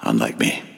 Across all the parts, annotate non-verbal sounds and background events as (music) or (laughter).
Unlike me.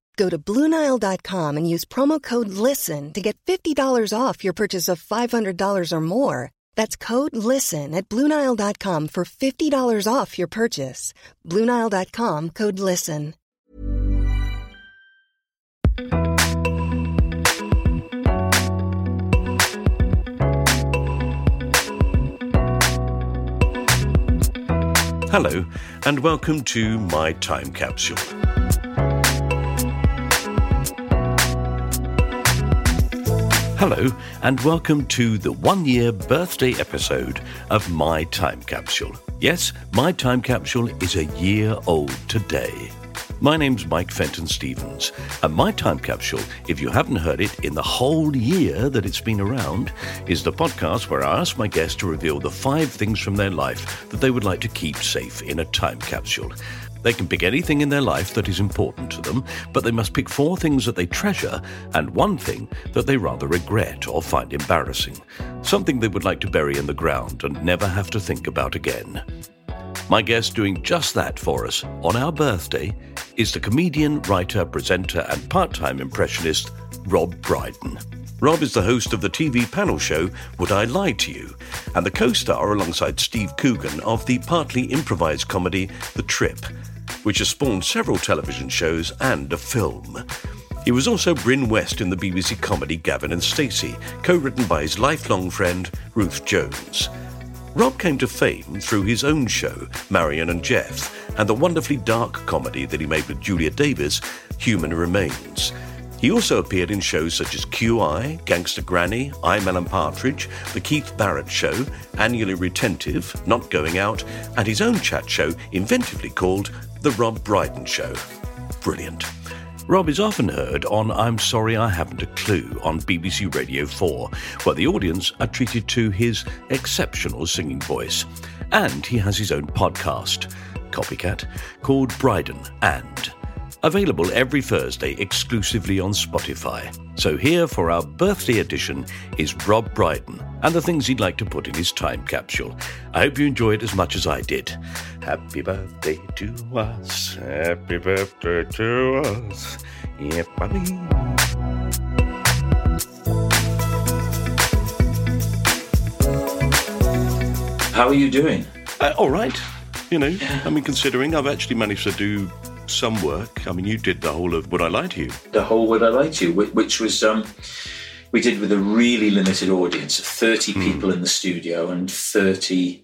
Go to Bluenile.com and use promo code LISTEN to get $50 off your purchase of $500 or more. That's code LISTEN at Bluenile.com for $50 off your purchase. Bluenile.com code LISTEN. Hello, and welcome to My Time Capsule. Hello, and welcome to the one year birthday episode of My Time Capsule. Yes, My Time Capsule is a year old today. My name's Mike Fenton Stevens, and My Time Capsule, if you haven't heard it in the whole year that it's been around, is the podcast where I ask my guests to reveal the five things from their life that they would like to keep safe in a time capsule. They can pick anything in their life that is important to them, but they must pick four things that they treasure and one thing that they rather regret or find embarrassing. Something they would like to bury in the ground and never have to think about again. My guest doing just that for us on our birthday is the comedian, writer, presenter, and part time impressionist Rob Brydon. Rob is the host of the TV panel show Would I Lie to You? and the co star alongside Steve Coogan of the partly improvised comedy The Trip, which has spawned several television shows and a film. He was also Bryn West in the BBC comedy Gavin and Stacey, co written by his lifelong friend Ruth Jones. Rob came to fame through his own show, Marion and Geoff, and the wonderfully dark comedy that he made with Julia Davis, Human Remains. He also appeared in shows such as QI, Gangster Granny, I'm Alan Partridge, The Keith Barrett Show, Annually Retentive, Not Going Out, and his own chat show, inventively called The Rob Brydon Show. Brilliant. Rob is often heard on I'm Sorry I Haven't a Clue on BBC Radio 4, where the audience are treated to his exceptional singing voice. And he has his own podcast, Copycat, called Brydon and. Available every Thursday exclusively on Spotify. So, here for our birthday edition is Rob Brydon and the things he'd like to put in his time capsule. I hope you enjoy it as much as I did. Happy birthday to us. Happy birthday to us. Yeah, buddy. How are you doing? Uh, all right. You know, I mean, considering I've actually managed to do some work. I mean, you did the whole of Would I Lie to You? The whole Would I Lie to You, which was um, we did with a really limited audience, of thirty Hmm. people in the studio and thirty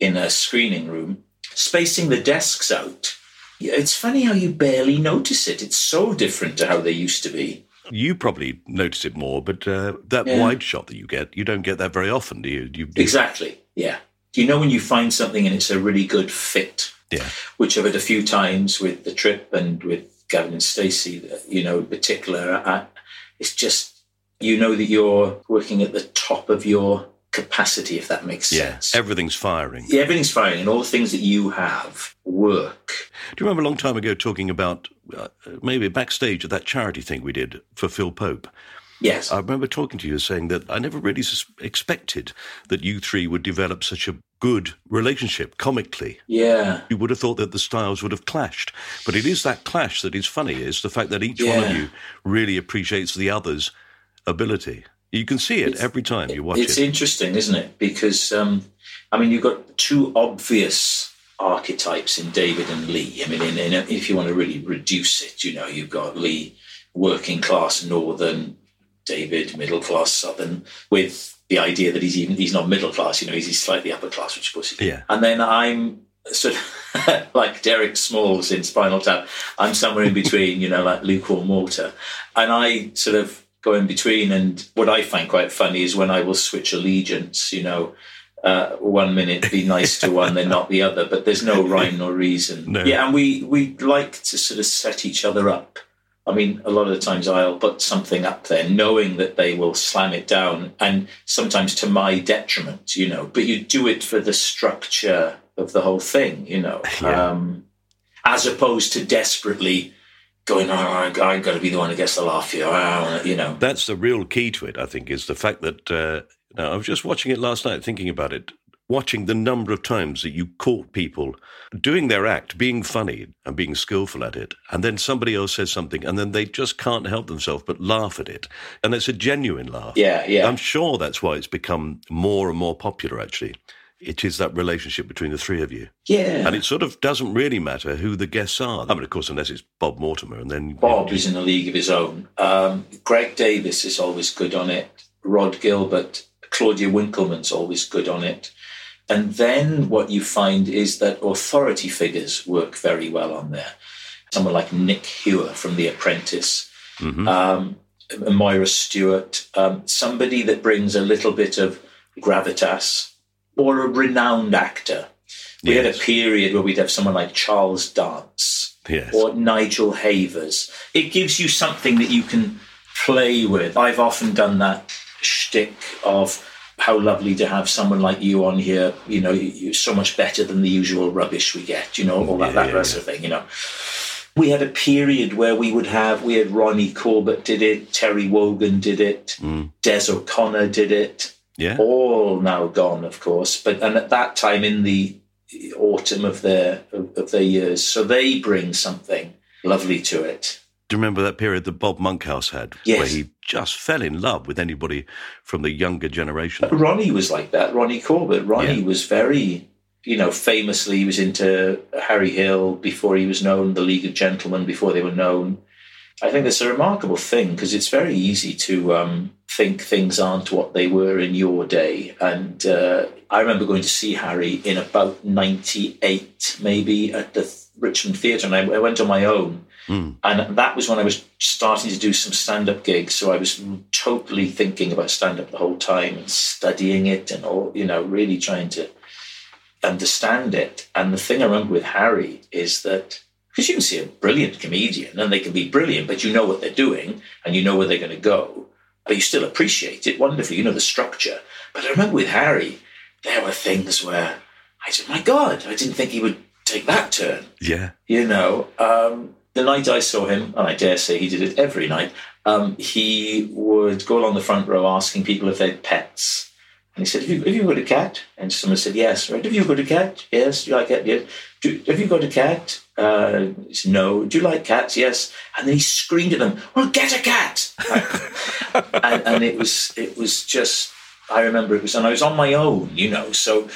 in a screening room, spacing the desks out. It's funny how you barely notice it. It's so different to how they used to be. You probably notice it more, but uh, that Yeah. wide shot that you get, you don't get that very often, do you? you do- Exactly. Yeah. Do you know when you find something and it's a really good fit, Yeah. which I've had a few times with the trip and with Gavin and Stacey. You know, in particular, I, it's just you know that you're working at the top of your capacity, if that makes Yeah, sense. everything's firing. Yeah, everything's firing, and all the things that you have work. Do you remember a long time ago talking about uh, maybe backstage at that charity thing we did for Phil Pope? Yes. I remember talking to you saying that I never really expected that you three would develop such a good relationship comically. yeah. You would have thought that the styles would have clashed. But it is that clash that is funny, is the fact that each one of you really appreciates the other's ability. You can see it every time you watch it's it. It's interesting, isn't it? Because um, I mean, you've got two obvious archetypes in David and Lee. I mean, in, in, if you want to really reduce it, you know, you've got Lee, working class northern, David, middle class southern, with the idea that he's even he's not middle class. You know, he's, he's slightly upper class, which of course he Yeah. And then I'm sort of (laughs) like Derek Smalls in Spinal Tap. I'm somewhere in between, you know, like lukewarm water, and I sort of go in between. And what I find quite funny is when I will switch allegiance. You know, uh, one minute be nice to one, then not the other. But there's no rhyme nor reason. No. Yeah, and we we like to sort of set each other up. I mean, a lot of the times I'll put something up there knowing that they will slam it down and sometimes to my detriment, you know, but you do it for the structure of the whole thing, you know, Yeah. um, as opposed to desperately going, oh, I, I got to be the one who gets the laugh here, I wanna-" you know. That's the real key to it, I think, is the fact that uh, now, I was just watching it last night, thinking about it, watching the number of times that you caught people doing their act, being funny and being skillful at it, and then somebody else says something, and then they just can't help themselves but laugh at it. And it's a genuine laugh. Yeah, yeah. I'm sure that's why it's become more and more popular, actually. It is that relationship between the three of you. yeah. And it sort of doesn't really matter who the guests are. I mean, of course, unless it's Bob Mortimer, and then Bob is in a league of his own. Um, Greg Davies is always good on it. Rhod Gilbert, Claudia Winkleman's always good on it. And then what you find is that authority figures work very well on there. Someone like Nick Hewer from The Apprentice, um, Moira Stewart, um, somebody that brings a little bit of gravitas, or a renowned actor. We had a period where we'd have someone like Charles Dance Yes. or Nigel Havers. It gives you something that you can play with. I've often done that shtick of how lovely to have someone like you on here. You know, you're so much better than the usual rubbish we get. You know, all that, that Yeah, sort of thing. You know. We had a period where we would have, we had Ronnie Corbett did it, Terry Wogan did it, mm. Des O'Connor did it, yeah. all now gone, of course. But and at that time in the autumn of their of, their years, so they bring something lovely to it. Do you remember that period that Bob Monkhouse had, Yes. where he just fell in love with anybody from the younger generation? Ronnie was like that. Ronnie Corbett. Ronnie Yeah. was very, you know, famously he was into Harry Hill before he was known, the League of Gentlemen before they were known. I think that's a remarkable thing because it's very easy to um, think things aren't what they were in your day. And uh, I remember going to see Harry in about '98, maybe at the Richmond Theatre, and I, I went on my own. And that was when I was starting to do some stand up gigs. So I was totally thinking about stand up the whole time and studying it and all, you know, really trying to understand it. And the thing I remember with Harry is that because you can see a brilliant comedian and they can be brilliant, but you know what they're doing and you know where they're going to go, but you still appreciate it wonderfully. You know the structure. But I remember with Harry, there were things where I said, my God, I didn't think he would take that turn Yeah. you know, um, the night I saw him, and I dare say he did it every night, um, he would go along the front row asking people if they had pets. And he said, have you, have you got a cat? And someone said, yes. Right. Have you got a cat? Yes. Do you like it? Yes. Do, have you got a cat? Uh, he said, no. Do you like cats? Yes. And then he screamed at them, well, get a cat. (laughs) and, and it was, it was just, I remember it was, and I was on my own, you know, so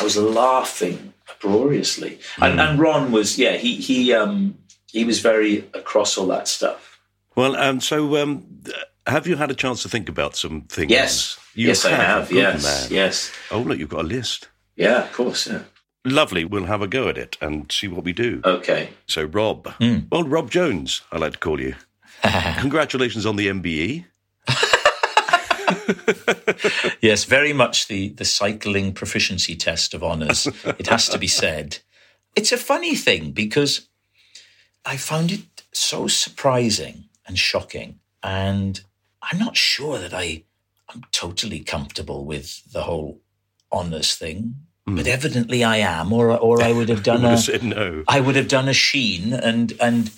I was laughing uproariously. And, and Ron was, yeah, he, he, um, he was very across all that stuff. Well, um, so um, have you had a chance to think about some things? Yes. You yes, I have. Good Yes. man. Yes. Oh, look, you've got a list. Yeah, of course. Yeah. Lovely. We'll have a go at it and see what we do. Okay. So, Rob, Hmm. well, Rob Jones, I like to call you. (laughs) Congratulations on the. MBE. (laughs) Yes, very much the, the cycling proficiency test of honours. it has to be said. It's a funny thing because I found it so surprising and shocking. And I'm not sure that I I'm totally comfortable with the whole honours thing. Hmm. But evidently I am, or or I would have (laughs) done would a have said no. I would have done a sheen and and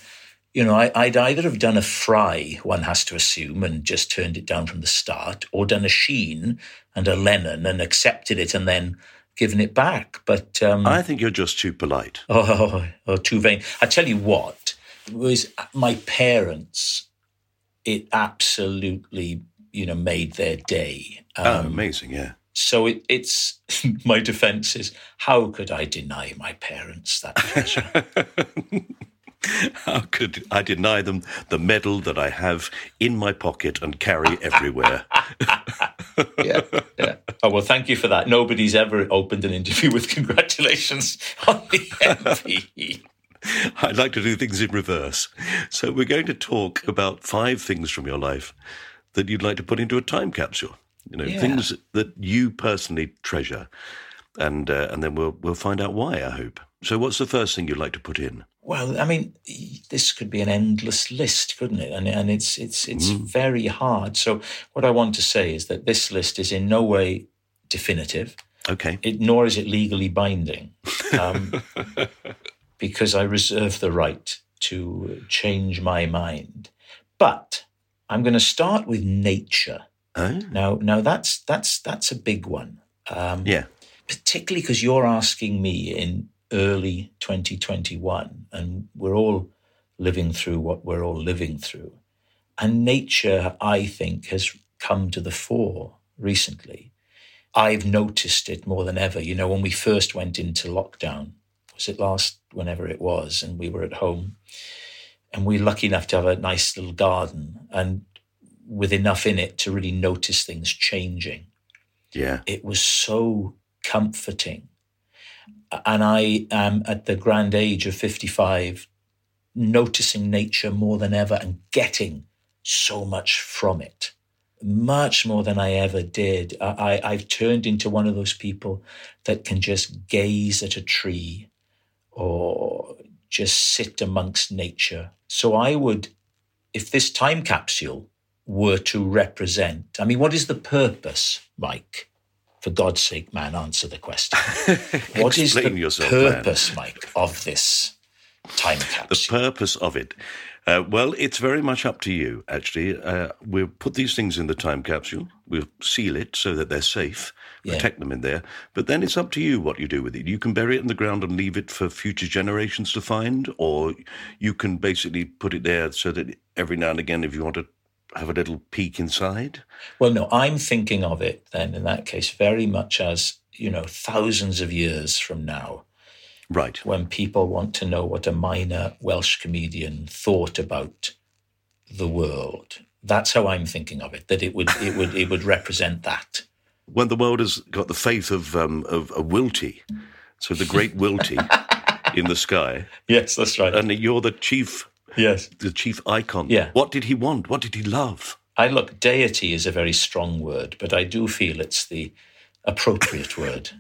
you know I, I'd either have done a fry, one has to assume, and just turned it down from the start, or done a sheen and a Lennon and accepted it and then given it back. But um, I think you're just too polite. (laughs) Oh, oh, too vain. I tell you what, it was my parents, it absolutely, you know, made their day. oh, Um, amazing, yeah. so it, it's (laughs) my defense is how could I deny my parents that pleasure? (laughs) How could I deny them the medal that I have in my pocket and carry everywhere? (laughs) yeah, yeah. Oh, well, thank you for that. Nobody's ever opened an interview with congratulations on the MP. I'd like to do things in reverse. So we're going to talk about five things from your life that you'd like to put into a time capsule. You know, Yeah. things that you personally treasure, and uh, and then we'll we'll find out why. I hope. So, what's the first thing you'd like to put in? Well, I mean, this could be an endless list, couldn't it? And and it's it's it's very hard. So what I want to say is that this list is in no way definitive, Okay. it, nor is it legally binding, um, (laughs) because I reserve the right to change my mind. But I'm going to start with nature. Oh, Now, now that's that's that's a big one. Um, yeah. particularly because you're asking me in early 2021, and we're all living through what we're all living through. And nature, I think, has come to the fore recently. I've noticed it more than ever. You know, when we first went into lockdown, was it last, whenever it was, and we were at home, and we're lucky enough to have a nice little garden and with enough in it to really notice things changing Yeah. it was so comforting. And I am at the grand age of 55, noticing nature more than ever and getting so much from it, much more than I ever did. I, I've turned into one of those people that can just gaze at a tree or just sit amongst nature. So I would, if this time capsule were to represent, I mean, what is the purpose, Mike? For God's sake, man, answer the question. (laughs) What is the yourself, man. purpose, Mike, of this time capsule? The purpose of it. Uh, well, it's very much up to you, actually. Uh, we'll put these things in the time capsule. We'll seal it so that they're safe, Yeah. protect them in there. But then it's up to you what you do with it. You can bury it in the ground and leave it for future generations to find, or you can basically put it there so that every now and again, if you want to have a little peek inside. Well, no, I'm thinking of it then in that case very much as, you know, thousands of years from now, Right. when people want to know what a minor Welsh comedian thought about the world. That's how I'm thinking of it. That it would it would it would represent that. When the world has got the faith of um, of a Wilty, so the great Wilty (laughs) in the sky, Yes, that's right. and you're the chief yes. the chief icon. Yeah. What did he want? What did he love? I look, deity is a very strong word, but I do feel it's the appropriate word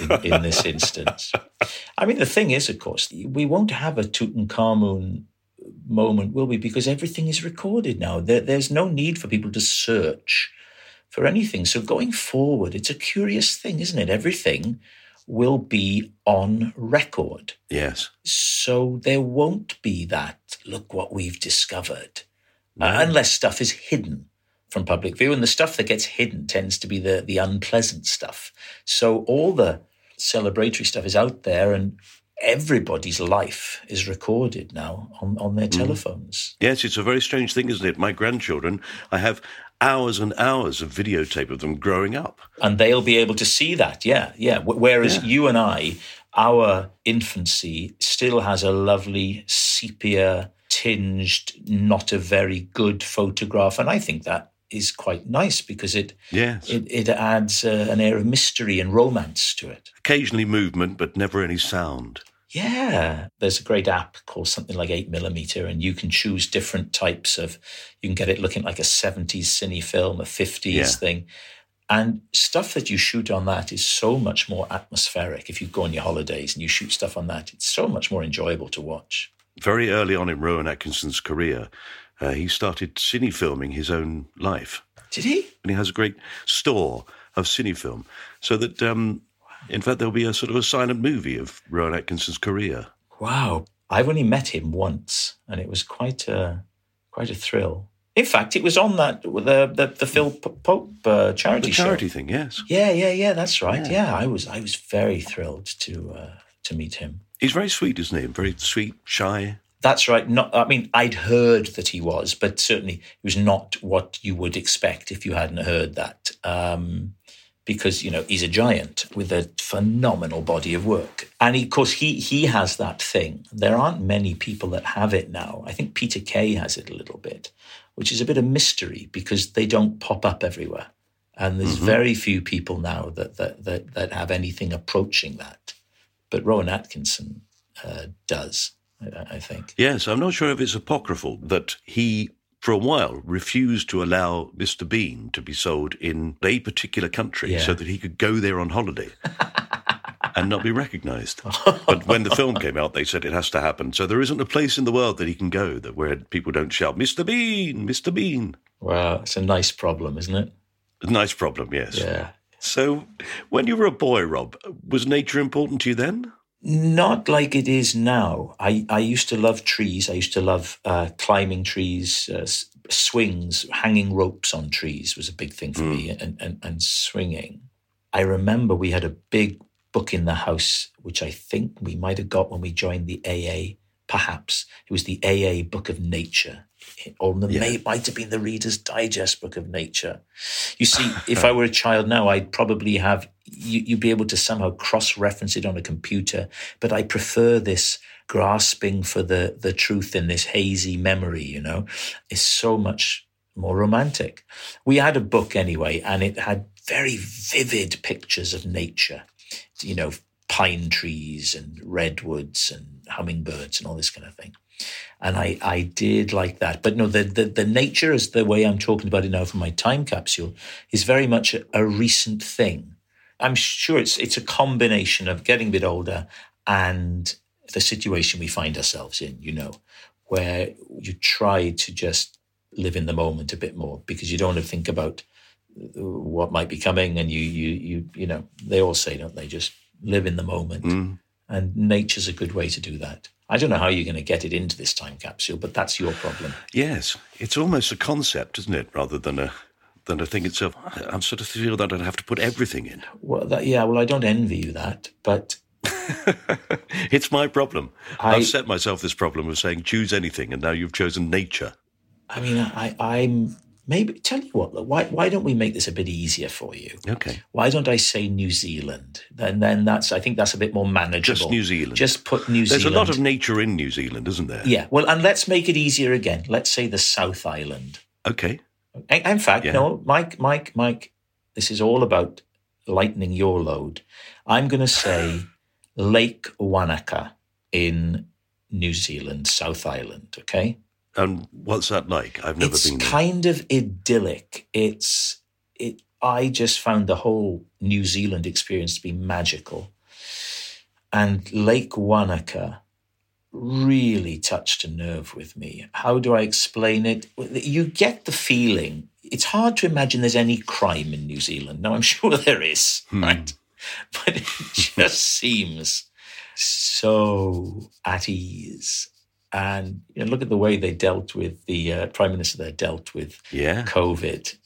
in, in this instance. (laughs) I mean, the thing is, of course, we won't have a Tutankhamun moment, will we? Because everything is recorded now. There, there's no need for people to search for anything. So going forward, it's a curious thing, isn't it? Everything will be on record. Yes. So there won't be that, look what we've discovered, Uh, unless stuff is hidden from public view. And the stuff that gets hidden tends to be the, the unpleasant stuff. So all the celebratory stuff is out there and everybody's life is recorded now on, on their mm. telephones. Yes, it's a very strange thing, isn't it? My grandchildren, I have hours and hours of videotape of them growing up. And they'll be able to see that. Yeah, yeah. Whereas Yeah. you and I, our infancy still has a lovely sepia tinged, not a very good photograph. And I think that is quite nice because it Yes. it, it adds uh, an air of mystery and romance to it. Occasionally movement, but never any sound. Yeah, there's a great app called something like 8 millimeter, and you can choose different types of. You can get it looking like a 70s cine film, a 50s Yeah. thing. And stuff that you shoot on that is so much more atmospheric. If you go on your holidays and you shoot stuff on that, it's so much more enjoyable to watch. Very early on in Rowan Atkinson's career, uh, he started cine filming his own life. Did he? And he has a great store of cine film. So that, um, in fact, there'll be a sort of a silent movie of Rowan Atkinson's career. Wow. I've only met him once, and it was quite a quite a thrill. In fact, it was on that the the, the Phil Pope uh, charity The charity show. thing, yes. Yeah, yeah, yeah. That's right. Yeah, I was I was very thrilled to uh, to meet him. He's very sweet, isn't he? Very sweet, shy. That's right. Not, I mean, I'd heard that he was, but certainly it was not what you would expect if you hadn't heard that. Um, because you know he's a giant with a phenomenal body of work, and he, of course he he has that thing. There aren't many people that have it now. I think Peter Kay has it a little bit, which is a bit of mystery because they don't pop up everywhere, and there's very few people now that that that, that have anything approaching that. But Rowan Atkinson uh, does, I, I think. Yes, I'm not sure if it's apocryphal that he, for a while, refused to allow Mr. Bean to be sold in a particular country Yeah. so that he could go there on holiday (laughs) and not be recognised. (laughs) but when the film came out, they said it has to happen. So there isn't a place in the world that he can go that where people don't shout, Mr. Bean, Mr. Bean. Well, it's a nice problem, isn't it? Nice problem, yes. Yeah. So when you were a boy, Rob, was nature important to you then? Not like it is now. I, I used to love trees. I used to love uh, climbing trees, uh, s- swings, hanging ropes on trees was a big thing for me, and, and, and swinging. I remember we had a big book in the house, which I think we might have got when we joined the AA, perhaps. It was the AA Book of Nature, or the, Yeah. may, it might have been the Reader's Digest Book of Nature. You see, (laughs) if I were a child now, I'd probably have you, you'd be able to somehow cross-reference it on a computer. But I prefer this grasping for the the truth in this hazy memory. You know, is so much more romantic. We had a book anyway, and it had very vivid pictures of nature. You know, pine trees and redwoods and hummingbirds and all this kind of thing. And I, I did like that. But no, the, the, the nature, is the way I'm talking about it now for my time capsule, is very much a, a recent thing. I'm sure it's it's a combination of getting a bit older and the situation we find ourselves in, you know, where you try to just live in the moment a bit more because you don't want to think about what might be coming and you you you you know, they all say, don't they, just live in the moment. Mm. And nature's a good way to do that. I don't know how you're going to get it into this time capsule, but that's your problem. Yes, it's almost a concept, isn't it, rather than a than a thing itself. I'm sort of feel that I'd have to put everything in. Well, that, yeah, well, I don't envy you that, but (laughs) it's my problem. I- I've set myself this problem of saying choose anything, and now you've chosen nature. I mean, I, I'm maybe tell you what. look, Why why don't we make this a bit easier for you? Okay. Why don't I say New Zealand? Then then that's I think that's a bit more manageable. Just New Zealand. Just put New There's Zealand. There's a lot of nature in New Zealand, isn't there? yeah. Well, and let's make it easier again. Let's say the South Island. Okay. In in fact, Yeah. no, Mike, Mike, Mike. This is all about lightening your load. I'm going to say (sighs) Lake Wanaka in New Zealand, South Island. Okay. And what's that like? I've never it's been there. kind of idyllic. It's it. I just found the whole New Zealand experience to be magical, and Lake Wanaka really touched a nerve with me. How do I explain it? You get the feeling. It's hard to imagine there's any crime in New Zealand. Now I'm (laughs) sure there is, hmm. right? But it (laughs) just seems so at ease. And you know, look at the way they dealt with the uh, prime minister there dealt with Yeah. COVID.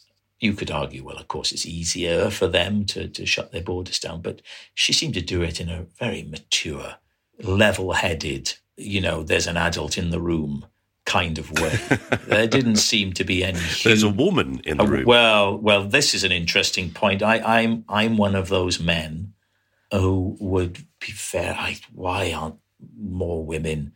You could argue, well, of course, it's easier for them to, to shut their borders down, but she seemed to do it in a very mature, level headed, you know, there's an adult in the room kind of way. (laughs) there didn't seem to be any. There's a woman in the uh, room. Well, well, this is an interesting point. I, I'm I'm one of those men who would be fair. I, why aren't more women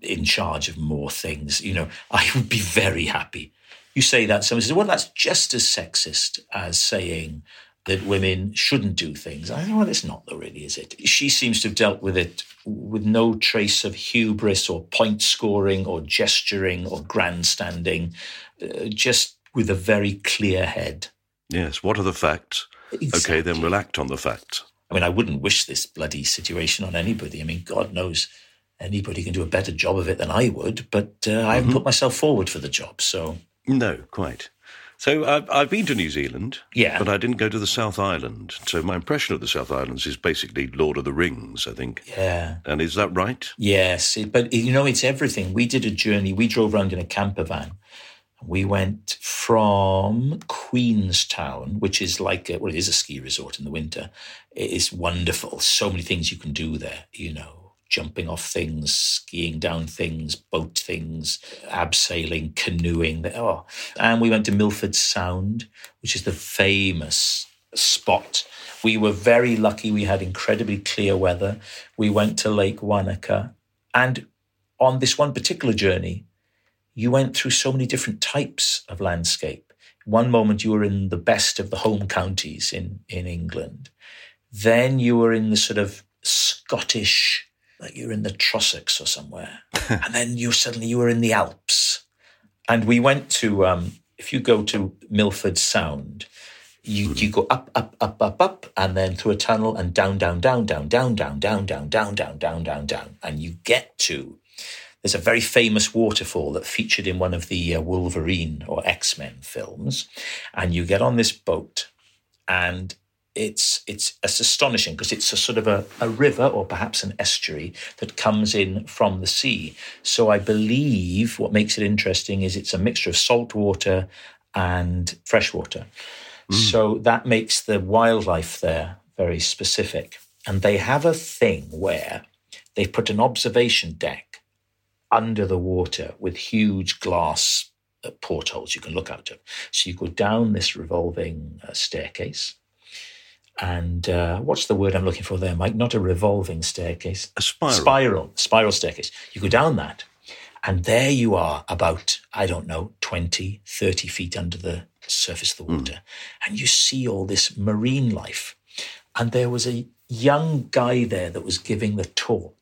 in charge of more things? You know, I would be very happy. You say that, someone says, "Well, that's just as sexist as saying." That women shouldn't do things. I know well, it's not though, really, is it? She seems to have dealt with it with no trace of hubris or point scoring or gesturing or grandstanding, uh, just with a very clear head. yes. What are the facts? Okay, then we'll act on the facts. I mean, I wouldn't wish this bloody situation on anybody. I mean, God knows anybody can do a better job of it than I would, but uh, I haven't put myself forward for the job. So No, quite. So I've, I've been to New Zealand, Yeah. but I didn't go to the South Island. So my impression of the South Islands is basically Lord of the Rings, I think. yeah, And is that right? yes, it- but you know it's everything. We did a journey. We drove around in a camper van. We went from Queenstown, which is like a, well, it is a ski resort in the winter. It is wonderful. So many things you can do there. You know, jumping off things, skiing down things, boat things, abseiling, canoeing. Oh, and we went to Milford Sound, which is the famous spot. We were very lucky. We had incredibly clear weather. We went to Lake Wanaka, and on this one particular journey, you went through so many different types of landscape. One moment you were in the best of the home counties in, in England. Then you were in the sort of Scottish, like you were in the Trossachs or somewhere. and then you suddenly you were in the Alps. And we went to, um, if you go to Milford Sound, you, you go up, up, up, up, up, and then through a tunnel and down, down, down, down, down, down, down, down, down, down, down, down, down. And you get to there's a very famous waterfall that featured in one of the uh, Wolverine or X Men films, and you get on this boat, and it's it's, it's astonishing because it's a sort of a, a river or perhaps an estuary that comes in from the sea. So I believe what makes it interesting is it's a mixture of salt water and fresh water. So that makes the wildlife there very specific. And they have a thing where they've put an observation deck under the water with huge glass uh, portholes you can look out of. So you go down this revolving uh, staircase. And uh, what's the word I'm looking for there, Mike? Not a revolving staircase. A spiral. Spiral, spiral staircase. You go down that, and there you are about, I don't know, 20, 30 feet under the surface of the water. And you see all this marine life. And there was a young guy there that was giving the talk.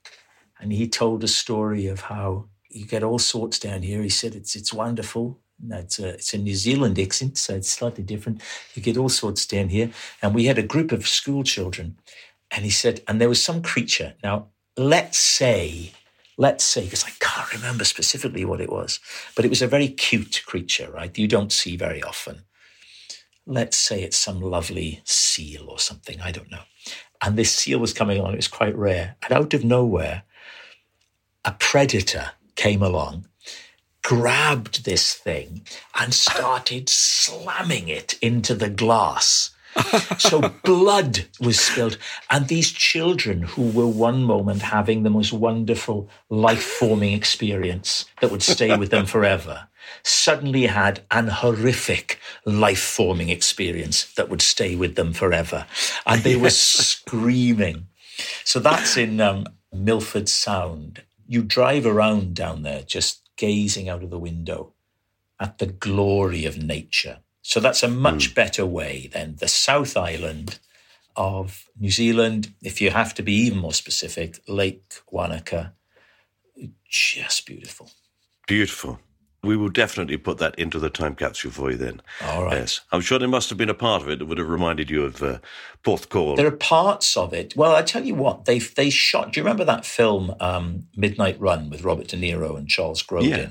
And he told a story of how you get all sorts down here. He said it's it's wonderful. No, it's a it's a New Zealand accent, so it's slightly different. You get all sorts down here. And we had a group of school children, and he said, and there was some creature. Now, let's say, let's say, because I can't remember specifically what it was, but it was a very cute creature, right? You don't see very often. Let's say it's some lovely seal or something. I don't know. And this seal was coming along. It was quite rare. And out of nowhere, a predator came along, grabbed this thing, and started slamming it into the glass. so (laughs) blood was spilled. And these children who were one moment having the most wonderful life forming experience that would stay with them forever suddenly had an horrific life forming experience that would stay with them forever. And they were screaming. So that's in um, Milford Sound. You drive around down there just gazing out of the window at the glory of nature. So that's a much hmm. better way than the South Island of New Zealand. If you have to be even more specific, Lake Wanaka, just beautiful. Beautiful. We will definitely put that into the time capsule for you then. All right. Yes. I'm sure there must have been a part of it that would have reminded you of uh, Porthcawl. There are parts of it. Well, I tell you what, they they shot. Do you remember that film um, Midnight Run with Robert De Niro and Charles Grodin? Yeah.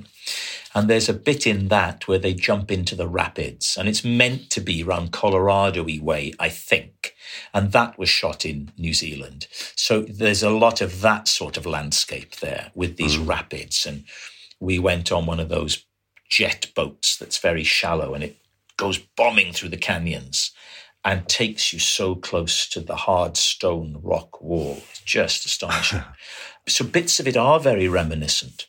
And there's a bit in that where they jump into the rapids, and it's meant to be around Colorado-y way, I think. And that was shot in New Zealand. So there's a lot of that sort of landscape there with these rapids. And we went on one of those jet boats that's very shallow and it goes bombing through the canyons and takes you so close to the hard stone rock wall. It's just astonishing. (laughs) so bits of it are very reminiscent.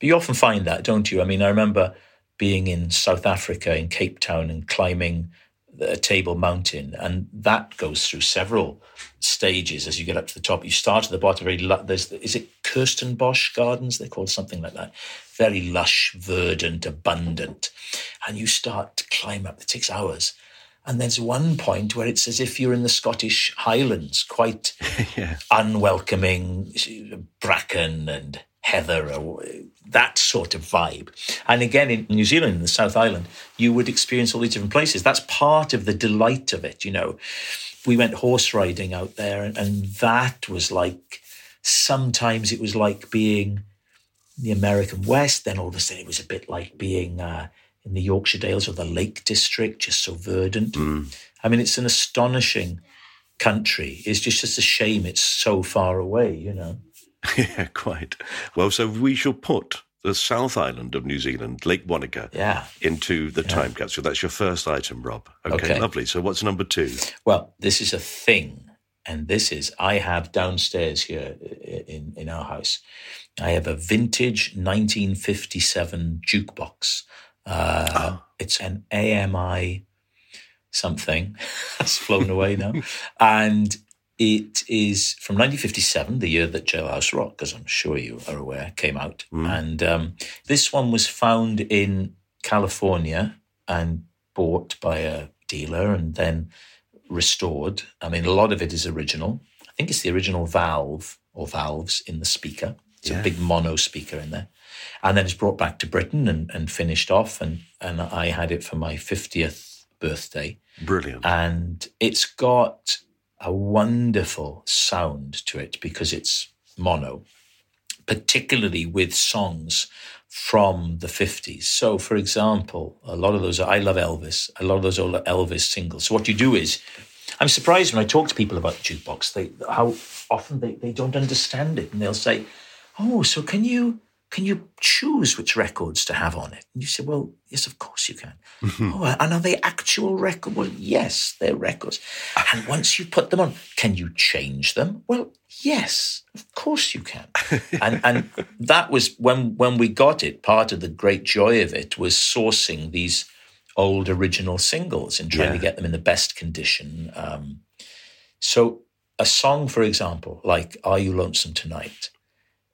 But you often find that, don't you? I mean, I remember being in South Africa, in Cape Town, and climbing the Table Mountain, and that goes through several stages as you get up to the top. You start at the bottom, very lu- there's is it Kirstenbosch Gardens? They're called something like that. Very lush, verdant, abundant, and you start to climb up. It takes hours. And there's one point where it's as if you're in the Scottish Highlands, quite (laughs) yeah. unwelcoming bracken and heather or that sort of vibe. And again, in New Zealand, in the South Island, you would experience all these different places. That's part of the delight of it, you know. We went horse riding out there, and, and that was like Sometimes it was like being the American West. Then all of a sudden it was a bit like being uh, in the Yorkshire Dales or the Lake District, just so verdant. Mm. I mean, it's an astonishing country. It's just, just a shame it's so far away, you know. (laughs) yeah, quite. Well, so we shall put the South Island of New Zealand, Lake Wanaka, Yeah. into the time capsule. That's your first item, Rob. Okay, Okay. lovely. So what's number two? Well, this is a thing, and this is I have downstairs here in in our house. I have a vintage 1957 jukebox. Uh, It's an AMI something. (laughs) That's flown away now, and it is from 1957, the year that Jailhouse Rock, as I'm sure you are aware, came out. And um, this one was found in California and bought by a dealer, and then restored. I mean, a lot of it is original. I think it's the original valve or valves in the speaker. It's a big mono speaker in there. And then it's brought back to Britain and, and finished off. And, and I had it for my 50th birthday. Brilliant. And it's got a wonderful sound to it because it's mono, particularly with songs from the 50s. So, for example, a lot of those, I love Elvis, a lot of those old Elvis singles. So, what you do is, I'm surprised when I talk to people about jukebox, they, how often they, they don't understand it. And they'll say, Oh, so can you can you choose which records to have on it? And you say, Well, yes, of course you can. oh, and are they actual records? Well, yes, they're records. And once you put them on, can you change them? Well, yes, of course you can. (laughs) and and that was when when we got it, part of the great joy of it was sourcing these old original singles and trying to get them in the best condition. Um, so a song, for example, like Are You Lonesome Tonight?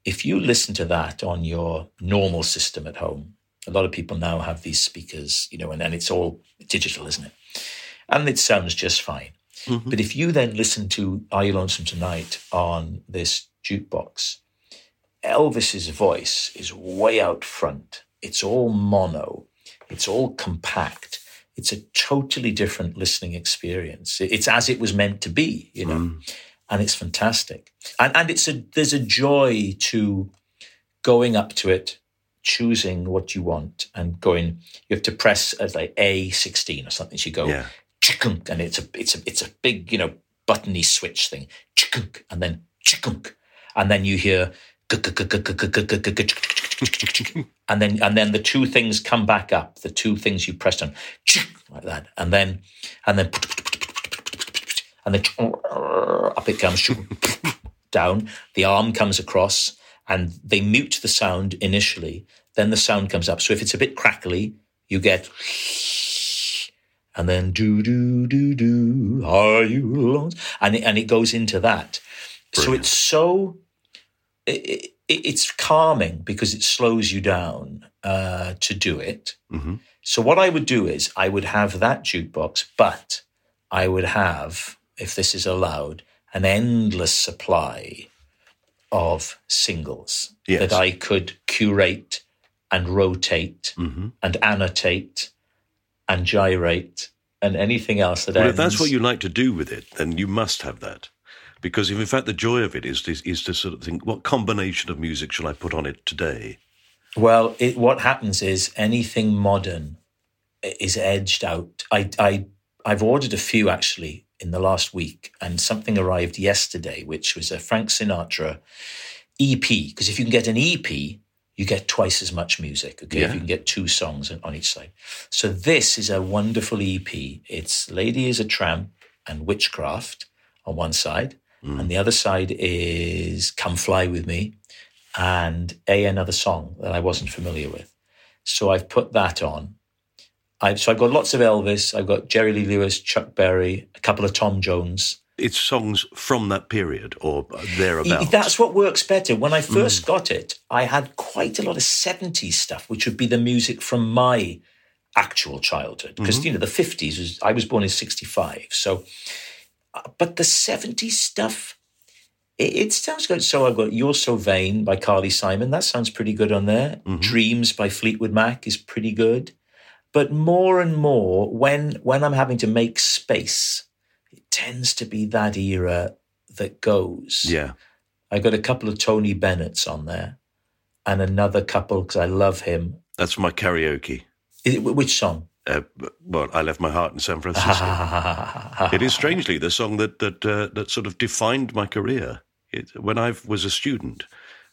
If you listen to that on your normal system at home, a lot of people now have these speakers, you know, and then it's all digital, isn't it? And it sounds just fine. Mm-hmm. But if you then listen to Are You Lonesome Tonight on this jukebox, Elvis's voice is way out front. It's all mono. It's all compact. It's a totally different listening experience. It's as it was meant to be, you know, mm. And it's fantastic. And and it's a there's a joy to going up to it, choosing what you want, and going. You have to press as like A sixteen or something. So you go Yeah. and it's a it's a it's a big you know buttony switch thing, and then and then you hear and then and then the two things come back up. The two things you pressed on, like that, and then and then and then (laughs) up it comes (laughs) down. The arm comes across, and they mute the sound initially. Then the sound comes up. So if it's a bit crackly, you get. (laughs) And then do do do do, are you alone? And it, and it goes into that. So it's so it, it, it's calming because it slows you down uh, to do it. hmm So what I would do is I would have that jukebox, but I would have, if this is allowed, an endless supply of singles Yes. that I could curate and rotate hmm and annotate and gyrate and anything else that Well, if that's what you like to do with it, then you must have that. Because if in fact the joy of it is, is is to sort of think, what combination of music shall I put on it today? Well, it, what happens is anything modern is edged out. I, I, I've ordered a few actually in the last week, and something arrived yesterday, which was a Frank Sinatra EP. Because if you can get an EP, you get twice as much music. Okay, if you can get two songs on each side. So this is a wonderful EP. It's "Lady is a Tramp" and "Witchcraft" on one side, mm. and the other side is "Come Fly with Me." and a another song that I wasn't familiar with. So I've put that on. I've, so I've got lots of Elvis. I've got Jerry Lee Lewis, Chuck Berry, a couple of Tom Jones. It's songs from that period or E- thereabouts. That's what works better. When I hmm. first got it, I had quite a lot of 70s stuff, which would be the music from my actual childhood. Hmm. Because, you know, the 50s was, I was born in 65. So, uh, but the 70s stuff, it, it sounds good. So I've got You're So Vain by Carly Simon. That sounds pretty good on there. Mm-hmm. Dreams by Fleetwood Mac is pretty good. But more and more, when when I'm having to make space, it tends to be that era that goes yeah. I got a couple of Tony Bennett's on there, and another couple because I love him. That's my karaoke. It- which song? Uh, well, I left my heart in San Francisco. (laughs) it is strangely the song that that uh, that sort of defined my career. It, when I was a student,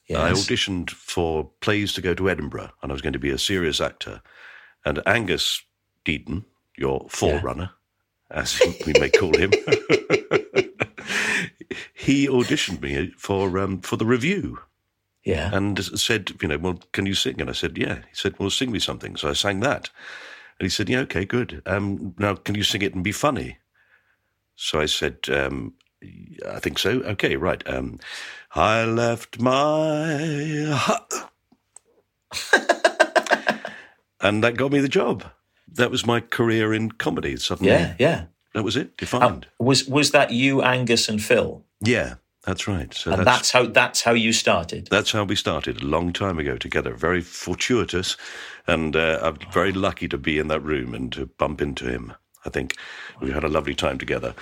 I auditioned for plays to go to Edinburgh, and I was going to be a serious actor. And Angus Deayton, your forerunner, as we may call him, (laughs) he auditioned me for um, for the revue Yeah. and said, you know, well, can you sing? And I said, yeah. He said, well, sing me something. So I sang that. And he said, yeah, okay, good. Um, now, can you sing it and be funny? So I said, um, I think so. Okay, right. Um, I left my. (laughs) and that got me the job. That was my career in comedy. Suddenly, yeah, yeah. that was it, Um, defined. was was that you, Angus, and Phil? yeah, that's right. So And that's, that's how that's how you started. That's how we started a long time ago together. Very fortuitous, and uh, I'm very lucky to be in that room and to bump into him. I think we had a lovely time together.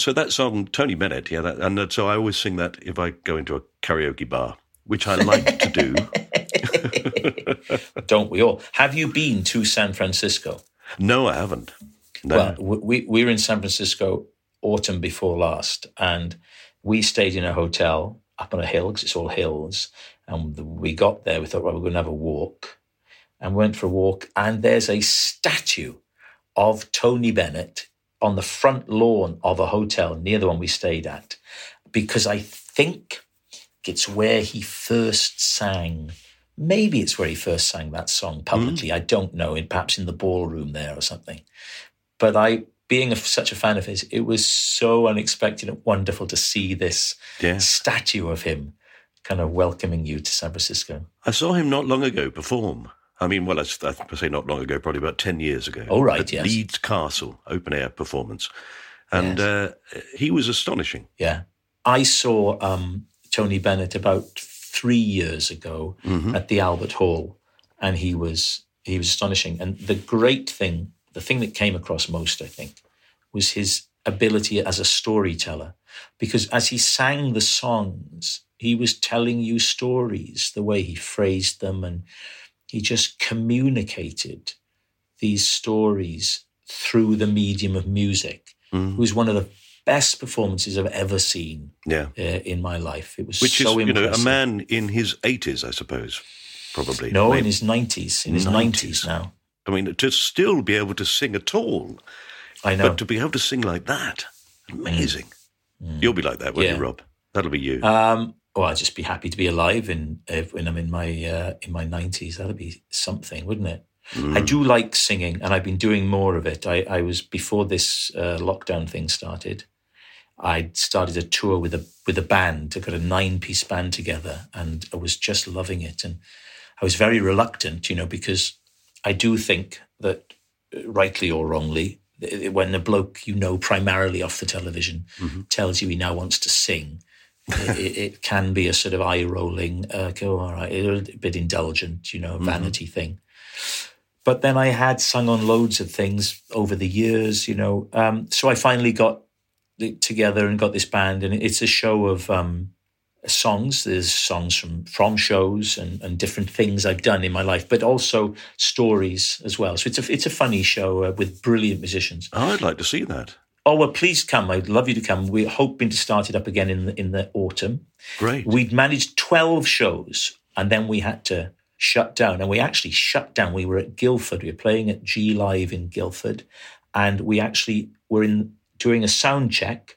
So that song, Tony Bennett, yeah, that, and uh, so I always sing that if I go into a karaoke bar, which I like to do. (laughs) Don't we all? Have you been to San Francisco? No, I haven't. No. Well, we we were in San Francisco autumn before last, and we stayed in a hotel up on a hill because it's all hills. And we got there, we thought, well, we're going to have a walk, and went for a walk. And there's a statue of Tony Bennett on the front lawn of a hotel near the one we stayed at, because I think it's where he first sang. Maybe it's where he first sang that song publicly. I don't know. In perhaps in the ballroom there or something but I, being a, such a fan of his, it was so unexpected and wonderful to see this Yeah. statue of him kind of welcoming you to San Francisco. I saw him not long ago perform. I mean, well, I say not long ago, probably about 10 years ago. Oh, right, At yes. Leeds Castle, open air performance. And uh, he was astonishing. Yeah. I saw um, Tony Bennett about three years ago mm-hmm. at the Albert Hall, and he was he was astonishing. And the great thing, the thing that came across most, I think, was his ability as a storyteller. Because as he sang the songs, he was telling you stories, the way he phrased them, and he just communicated these stories through the medium of music. Mm-hmm. It was one of the best performances I've ever seen Yeah. uh, in my life. It was Which so is, you know, a man in his 80s, I suppose, probably. No, in his nineties, in his 90s. now. I mean, to still be able to sing at all, I know. but to be able to sing like that, amazing. You'll be like that, won't Mm. Yeah. you, Rob? That'll be you. Um, well, I'd just be happy to be alive in when I'm in my uh, in my nineties. That'd be something, wouldn't it? Mm. I do like singing, and I've been doing more of it. I, I was before this uh, lockdown thing started. I started a tour with a with a band. I got a nine piece band together, and I was just loving it. And I was very reluctant, you know, because I do think that, uh, rightly or wrongly, when a bloke you know primarily off the television tells you he now wants to sing, it, it- (laughs) can be a sort of eye rolling, uh, go, all right, a bit indulgent, you know, vanity thing. But then I had sung on loads of things over the years, you know. Um, so I finally got together and got this band, and it's a show of um, songs. There's songs from from shows and, and different things I've done in my life, but also stories as well. So it's a it's a funny show uh, with brilliant musicians. Oh, I'd like to see that. Oh well, please come. I'd love you to come. We're hoping to start it up again in the, in the autumn. Great. We'd managed 12 shows and then we had to shut down. And we actually shut down. We were at Guildford. We were playing at G Live in Guildford. And we actually were in doing a sound check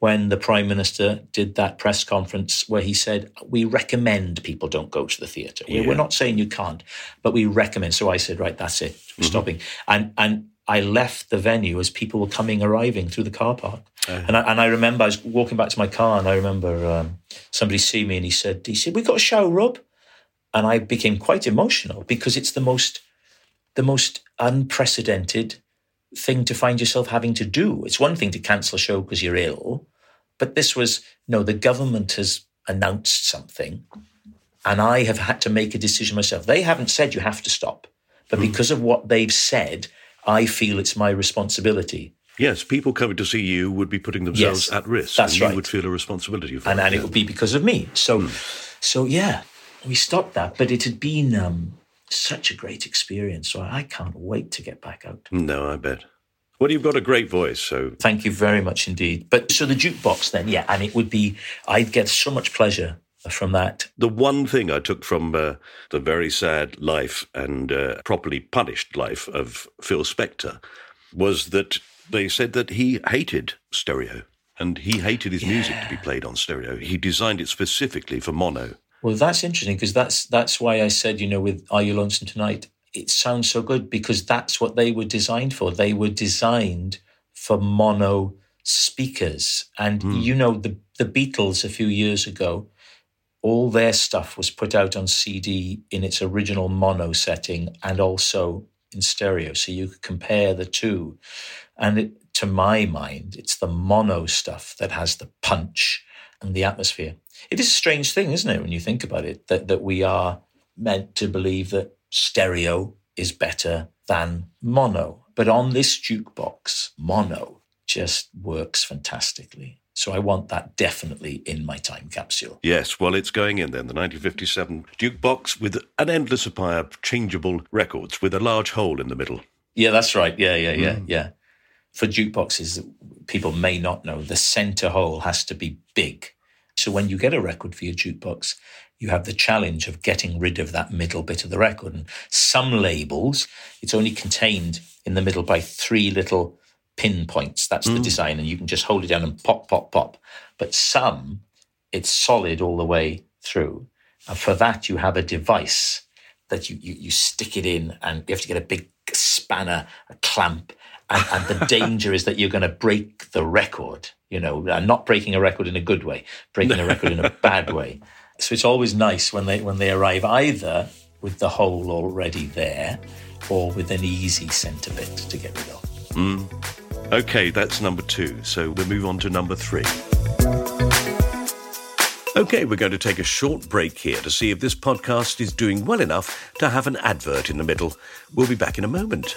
when the Prime Minister did that press conference where he said, We recommend people don't go to the theatre. Yeah. We're not saying you can't, but we recommend. So I said, Right, that's it. We're stopping. And and I left the venue as people were coming, arriving through the car park. And, I, and I remember I was walking back to my car and I remember um, somebody see me and he said, he said, we got a show, Rob. And I became quite emotional because it's the most, the most unprecedented thing to find yourself having to do. It's one thing to cancel a show because you're ill, but this was, no, the government has announced something and I have had to make a decision myself. They haven't said you have to stop, but because of what they've said, I feel it's my responsibility Yes, people coming to see you would be putting themselves Yes, at risk. that's and you right. would feel a responsibility for and, it. and yeah. it would be because of me. So, Hmm. so yeah, we stopped that. But it had been um, such a great experience. So I can't wait to get back out. No, I bet. Well, you've got a great voice, so Thank you very much indeed. But so the jukebox then, yeah, and it would be, I'd get so much pleasure from that. the one thing I took from uh, the very sad life and uh, properly punished life of Phil Spector was that they said that he hated stereo and he hated his music to be played on stereo. He designed it specifically for mono. Well, that's interesting because that's that's why I said, you know, with Are You Lonesome Tonight, it sounds so good because that's what they were designed for. They were designed for mono speakers. And hmm. you know, the the Beatles a few years ago, all their stuff was put out on CD in its original mono setting and also in stereo. So you could compare the two. And it, to my mind, it's the mono stuff that has the punch and the atmosphere. It is a strange thing, isn't it, when you think about it, that, that we are meant to believe that stereo is better than mono. But on this jukebox, mono just works fantastically. So I want that definitely in my time capsule. Yes, well, it's going in then, the 1957 jukebox with an endless supply of changeable records with a large hole in the middle. Yeah, that's right. Yeah, yeah, yeah, mm. yeah. For jukeboxes, people may not know the center hole has to be big. So when you get a record for your jukebox, you have the challenge of getting rid of that middle bit of the record. And some labels, it's only contained in the middle by three little pinpoints. That's the mm. design, and you can just hold it down and pop, pop, pop. But some, it's solid all the way through. And for that, you have a device that you, you, you stick it in, and you have to get a big spanner, a clamp. And, and the (laughs) danger is that you're going to break the record, you know, uh, not breaking a record in a good way, breaking a record in a (laughs) bad way. So it's always nice when they when they arrive either with the hole already there or with an easy centre bit to get rid of. Mm. Okay, that's number two. So we'll move on to number three. Okay, we're going to take a short break here to see if this podcast is doing well enough to have an advert in the middle. We'll be back in a moment.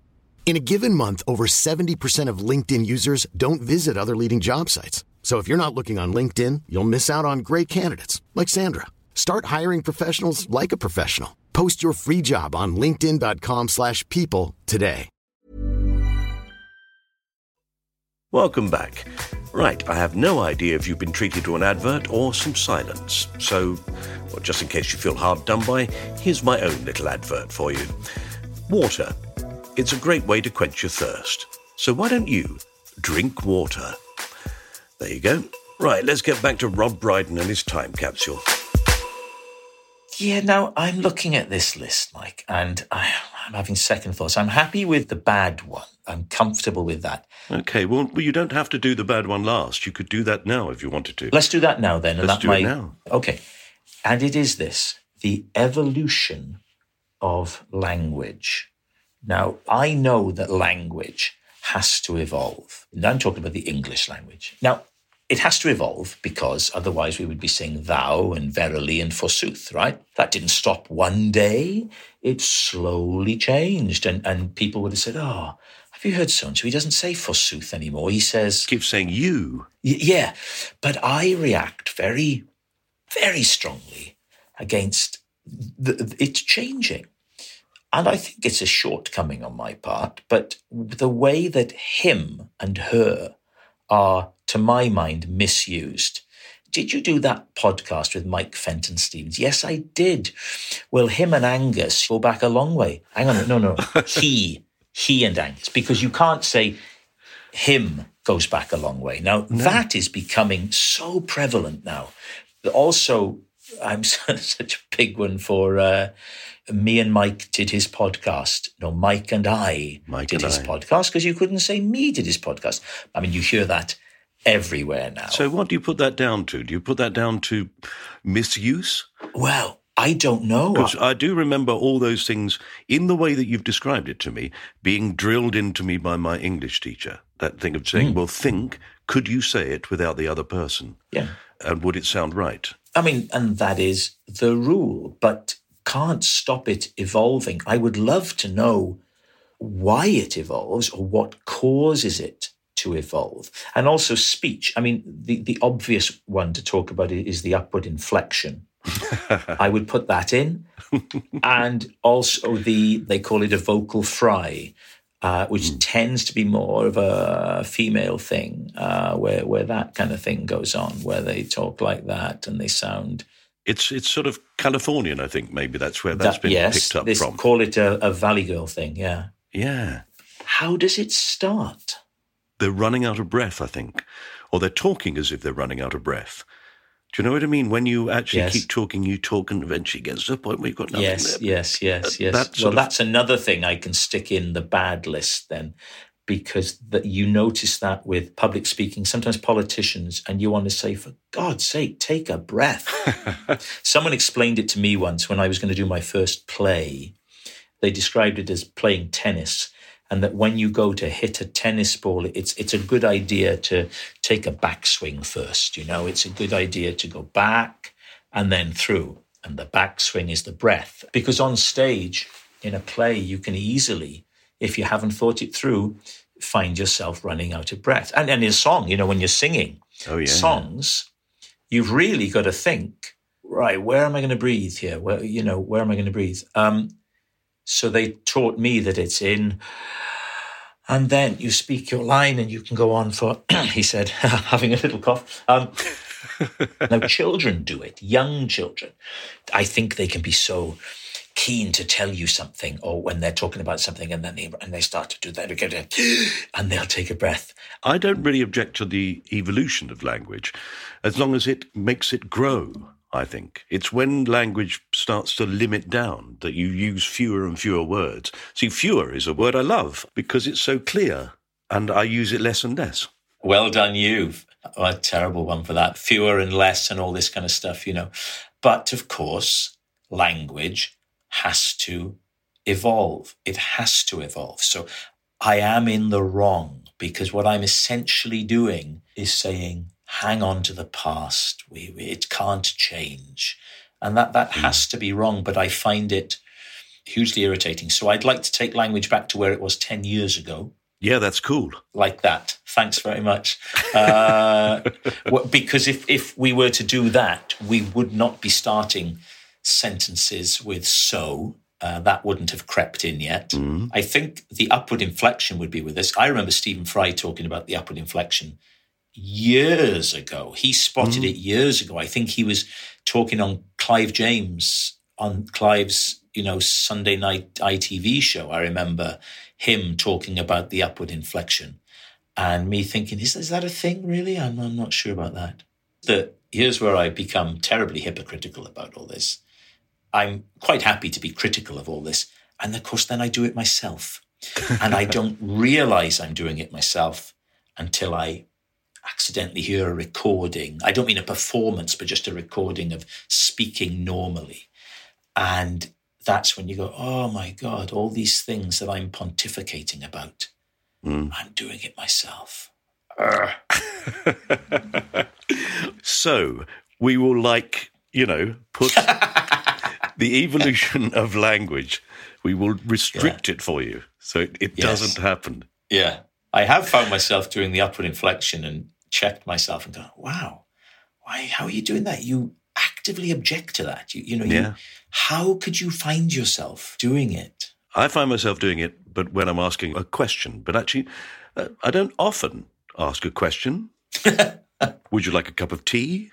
In a given month, over 70% of LinkedIn users don't visit other leading job sites. So if you're not looking on LinkedIn, you'll miss out on great candidates like Sandra. Start hiring professionals like a professional. Post your free job on linkedin.com/people today. Welcome back. Right, I have no idea if you've been treated to an advert or some silence. So, well, just in case you feel hard done by, here's my own little advert for you. Water. It's a great way to quench your thirst. So why don't you drink water? There you go. Right, let's get back to Rob Brydon and his time capsule. Yeah, now I'm looking at this list, Mike, and I, I'm having second thoughts. I'm happy with the bad one. I'm comfortable with that. Okay, well, you don't have to do the bad one last. You could do that now if you wanted to. Let's do that now then. Let's that do it now. Okay. And it is this the evolution of language. Now, I know that language has to evolve. And I'm talking about the English language. Now, it has to evolve because otherwise we would be saying thou and verily and forsooth, right? That didn't stop one day. It slowly changed. And, and people would have said, oh, have you heard so and so? He doesn't say forsooth anymore. He says, Keep saying you. yeah. But I react very, very strongly against the, it's changing. And I think it's a shortcoming on my part, but the way that him and her are, to my mind, misused. Did you do that podcast with Mike Fenton Stevens? Yes, I did. Well, him and Angus go back a long way. Hang on, no, no. (laughs) he, he and Angus, because you can't say him goes back a long way. Now, no. that is becoming so prevalent now. Also, I'm (laughs) such a big one for uh, me and Mike did his podcast. No, Mike and I Mike did and his I. podcast because you couldn't say me did his podcast. I mean, you hear that everywhere now. So, what do you put that down to? Do you put that down to misuse? Well, I don't know. Because I do remember all those things in the way that you've described it to me being drilled into me by my English teacher. That thing of saying, mm. well, think, could you say it without the other person? Yeah. And would it sound right? I mean, and that is the rule, but can't stop it evolving. I would love to know why it evolves or what causes it to evolve. And also speech. I mean, the, the obvious one to talk about is the upward inflection. (laughs) I would put that in. and also the, they call it a vocal fry, uh, which mm. tends to be more of a female thing, uh, where where that kind of thing goes on, where they talk like that and they sound. It's it's sort of Californian, I think. Maybe that's where that's that, been yes, picked up this, from. Call it a, a Valley Girl thing, yeah. Yeah. How does it start? They're running out of breath, I think, or they're talking as if they're running out of breath. Do you know what I mean? When you actually yes. keep talking, you talk, and eventually gets to a point where you've got nothing. Yes, there. yes, yes, yes. That well, of... that's another thing I can stick in the bad list then, because that you notice that with public speaking, sometimes politicians, and you want to say, for God's sake, take a breath. (laughs) Someone explained it to me once when I was going to do my first play. They described it as playing tennis and that when you go to hit a tennis ball, it's it's a good idea to take a backswing first. You know, it's a good idea to go back and then through. And the backswing is the breath. Because on stage in a play, you can easily, if you haven't thought it through, find yourself running out of breath. And, and in a song, you know, when you're singing oh, yeah, songs, yeah. you've really got to think, right, where am I going to breathe here? Where, you know, where am I going to breathe? Um, so they taught me that it's in and then you speak your line and you can go on for, (clears throat) he said, (laughs) having a little cough. Um, (laughs) now, children do it, young children. I think they can be so keen to tell you something or when they're talking about something and then they, and they start to do that again (gasps) and they'll take a breath. I don't really object to the evolution of language as long as it makes it grow. I think. It's when language starts to limit down that you use fewer and fewer words. See, fewer is a word I love because it's so clear and I use it less and less. Well done, you. Oh, a terrible one for that. Fewer and less and all this kind of stuff, you know. But of course, language has to evolve. It has to evolve. So I am in the wrong because what I'm essentially doing is saying, hang on to the past. We, we, it can't change. And that, that mm. has to be wrong, but I find it hugely irritating. So I'd like to take language back to where it was 10 years ago. Yeah, that's cool. Like that. Thanks very much. Uh, (laughs) because if, if we were to do that, we would not be starting sentences with so. Uh, that wouldn't have crept in yet. Mm. I think the upward inflection would be with this. I remember Stephen Fry talking about the upward inflection years ago. He spotted mm. it years ago. I think he was talking on Clive James on Clive's, you know, Sunday night ITV show. I remember him talking about the upward inflection and me thinking, is, is that a thing really? I'm, I'm not sure about that. The, here's where I become terribly hypocritical about all this. I'm quite happy to be critical of all this. And of course, then I do it myself. (laughs) and I don't realize I'm doing it myself until I accidentally hear a recording. I don't mean a performance, but just a recording of speaking normally. And that's when you go, oh my God, all these things that I'm pontificating about, mm. I'm doing it myself. (laughs) so we will, like, you know, put (laughs) the evolution (laughs) of language, we will restrict it for you so it, it Yes. doesn't happen. Yeah. I have found myself doing the upward inflection and checked myself and gone, wow, why, how are you doing that? You actively object to that. You, you know, you, Yeah. how could you find yourself doing it? I find myself doing it, but when I'm asking a question, but actually, uh, I don't often ask a question. (laughs) Would you like a cup of tea?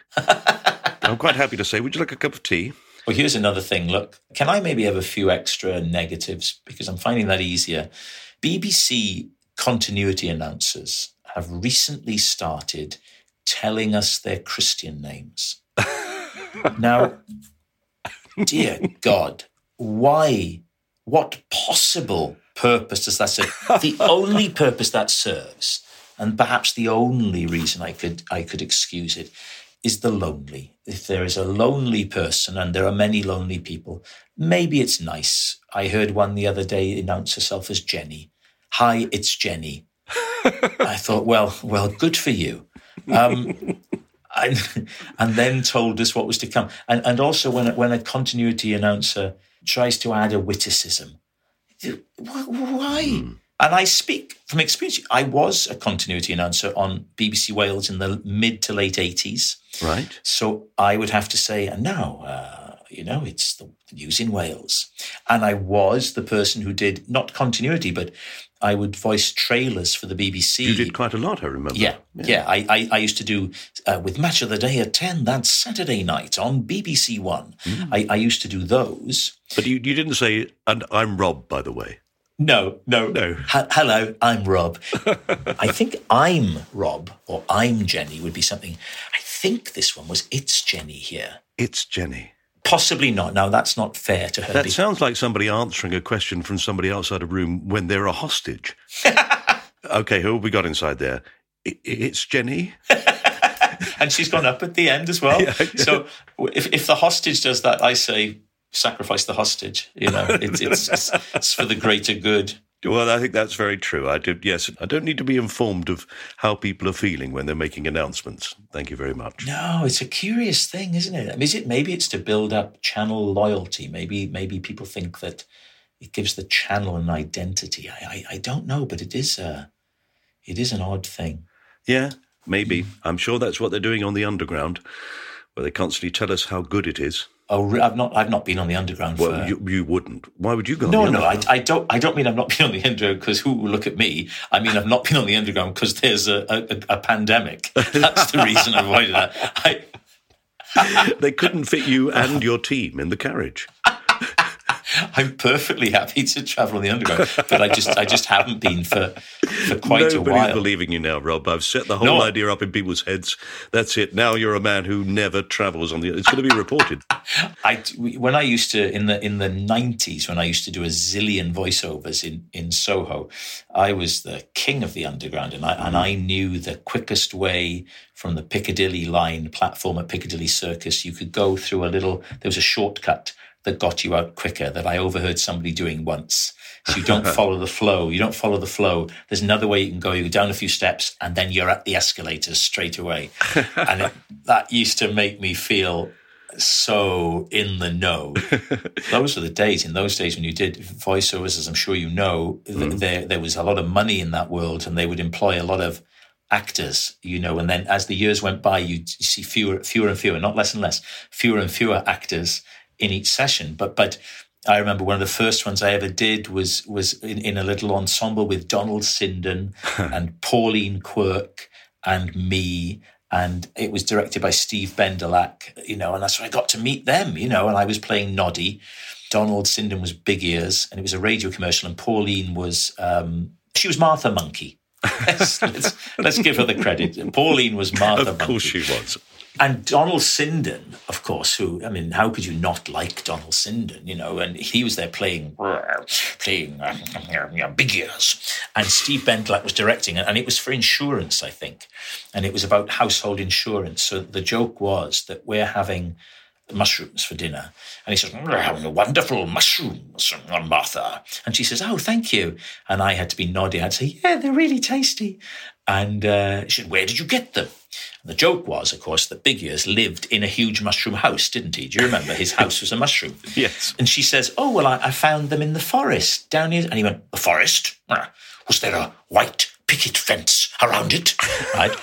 I'm quite happy to say, Would you like a cup of tea? Well, here's another thing. Look, can I maybe have a few extra negatives because I'm finding that easier? BBC continuity announcers have recently started telling us their Christian names. (laughs) now, dear God, why? What possible purpose does that serve? the (laughs) only purpose that serves, and perhaps the only reason I could I could excuse it, is the lonely. If there is a lonely person, and there are many lonely people, maybe it's nice. I heard one the other day announce herself as Jenny. Hi, it's Jenny. I thought, well, well, good for you. Um, (laughs) and, and then told us what was to come. And, and also, when a, when a continuity announcer tries to add a witticism, wh- why? And I speak from experience. I was a continuity announcer on BBC Wales in the mid to late 80s. Right? So I would have to say, and now, uh, you know, it's the news in Wales. And I was the person who did not continuity, but I would voice trailers for the BBC. You did quite a lot, I remember. Yeah, yeah. I, I, I used to do uh, with Match of the Day at 10 that Saturday night on BBC One. I, I used to do those. But you, you didn't say, and I'm Rob, by the way. No, no, No. H- hello, I'm Rob. (laughs) I think I'm Rob or I'm Jenny would be something. I think this one was It's Jenny here. It's Jenny. Possibly not. Now, that's not fair to her. That sounds like somebody answering a question from somebody outside a room when they're a hostage. (laughs) okay, who have we got inside there? I- It's Jenny. (laughs) and she's gone up at the end as well. Yeah. So if, if the hostage does that, I say sacrifice the hostage. You know, it's, it's, it's, it's for the greater good. Well, I think that's very true. I did. Yes, I don't need to be informed of how people are feeling when they're making announcements. Thank you very much. No, it's a curious thing, isn't it? I mean, is it maybe it's to build up channel loyalty? Maybe maybe people think that it gives the channel an identity. I I, I don't know, but it is a it is an odd thing. Yeah, maybe. I'm sure that's what they're doing on the underground, where they constantly tell us how good it is. Oh, I've not I've not been on the underground Well, for. you, you wouldn't. Why would you go? no, on the no, I. I don't. I don't mean I've not been on the underground because who will look at me? I mean I've not been on the underground because there's a, a, a pandemic. That's the reason I avoided that. I, (laughs) they couldn't fit you and your team in the carriage. (laughs) I'm perfectly happy to travel on the underground, but I just I just haven't been for for quite Nobody's a while. believing you now, Rob. I've set the whole No. idea up in people's heads. That's it. Now you're a man who never travels on the. It's going to be reported. (laughs) I when I used to in the in the nineties when I used to do a zillion voiceovers in in Soho, I was the king of the underground, and I and I knew the quickest way from the Piccadilly line platform at Piccadilly Circus. You could go through a little. There was a shortcut that got you out quicker that I overheard somebody doing once. So you don't (laughs) follow the flow. You don't follow the flow. There's another way you can go. You go down a few steps and then you're at the escalators straight away. (laughs) and it, that used to make me feel so in the know. (laughs) those were the days. In those days when you did voiceovers, as I'm sure you know, th- mm. there there was a lot of money in that world, and they would employ a lot of actors, you know. And then as the years went by, you'd see fewer, fewer and fewer, not less and less, fewer and fewer actors in each session. But but I remember one of the first ones I ever did was was in, in a little ensemble with Donald Sinden (laughs) and Pauline Quirk and me. And it was directed by Steve Bendelack, you know, and that's when I got to meet them, you know, and I was playing Noddy. Donald Sinden was Big Ears, and it was a radio commercial, and Pauline was um, she was Martha Monkey. (laughs) let's, let's, let's give her the credit. Pauline was Martha Of course Monkey. she was. And Donald Sinden, of course, who I mean, how could you not like Donald Sinden? You know, and he was there playing, playing uh, big ears, and Steve Bendelack was directing it, and it was for insurance, I think, and it was about household insurance. So the joke was that we're having mushrooms for dinner, and he says, "We're having wonderful mushrooms, Martha," and she says, "Oh, thank you," and I had to be nodding. I'd say, "Yeah, they're really tasty." And uh, she said, Where did you get them? The joke was, of course, that Big Ears lived in a huge mushroom house, didn't he? Do you remember? His house was a mushroom. (laughs) Yes. And she says, Oh, well, I, I found them in the forest down here. And he went, The forest? Ah, Was there a white picket fence around it? (laughs) Right.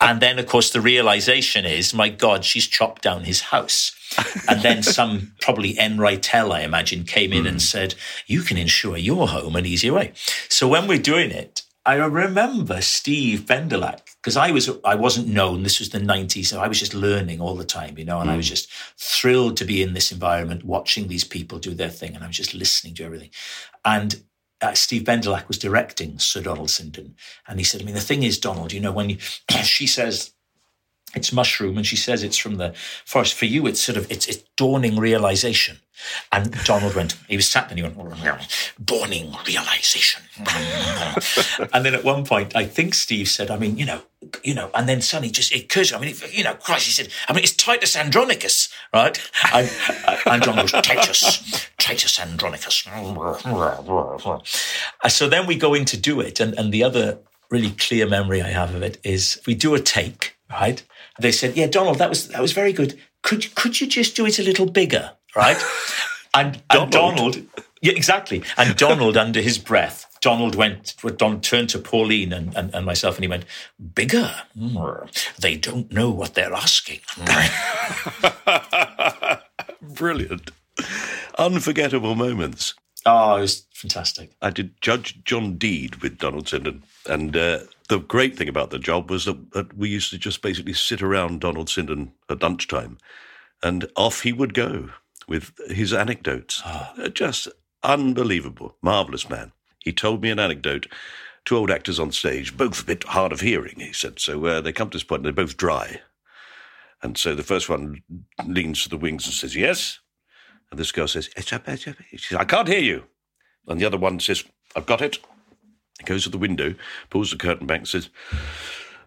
and then, of course, the realization is, My God, she's chopped down his house. and then (laughs) some probably Enritel, I imagine, came in and said, You can insure your home an easier way. So when we're doing it, I remember Steve Bendelack because I was I wasn't known. This was the '90s, so I was just learning all the time, you know, and I was just thrilled to be in this environment, watching these people do their thing, and I was just listening to everything. And uh, Steve Bendelack was directing Sir Donald Sinden, and he said, "I mean, the thing is, Donald, you know, when you, (clears throat) she says." It's mushroom, and she says it's from the forest. For you, it's sort of it's, it's dawning realization. And Donald went. He was sat there. and He went oh, dawning realization. (laughs) and then at one point, I think Steve said, "I mean, you know, you know." And then suddenly, just it occurs. I mean, if- you know, Christ, he said, "I mean, it's Titus Andronicus, right?" And, and John goes, "Titus, Titus Andronicus." So then we go in to do it, and and the other really clear memory I have of it is we do a take, right? They said, "Yeah, Donald, that was that was very good. Could could you just do it a little bigger, right?" (laughs) And, and Donald, yeah, exactly. And Donald, under his breath, Donald went. Donald turned to Pauline and, and, and myself, and he went, "Bigger? Mm, They don't know what they're asking." (laughs) Brilliant. Unforgettable moments. oh, it was fantastic. I did Judge John Deed with Donald Sinden. And uh, the great thing about the job was that, that we used to just basically sit around Donald Sinden at lunchtime and off he would go with his anecdotes. Uh, Just unbelievable. Marvellous man. He told me an anecdote. Two old actors on stage, both a bit hard of hearing, he said. So uh, they come to this point and they're both dry. And so the first one leans to the wings and says, Yes. And this girl says, "It's up, it's up." She says, I can't hear you. And the other one says, I've got it. Goes to the window, pulls the curtain back, says,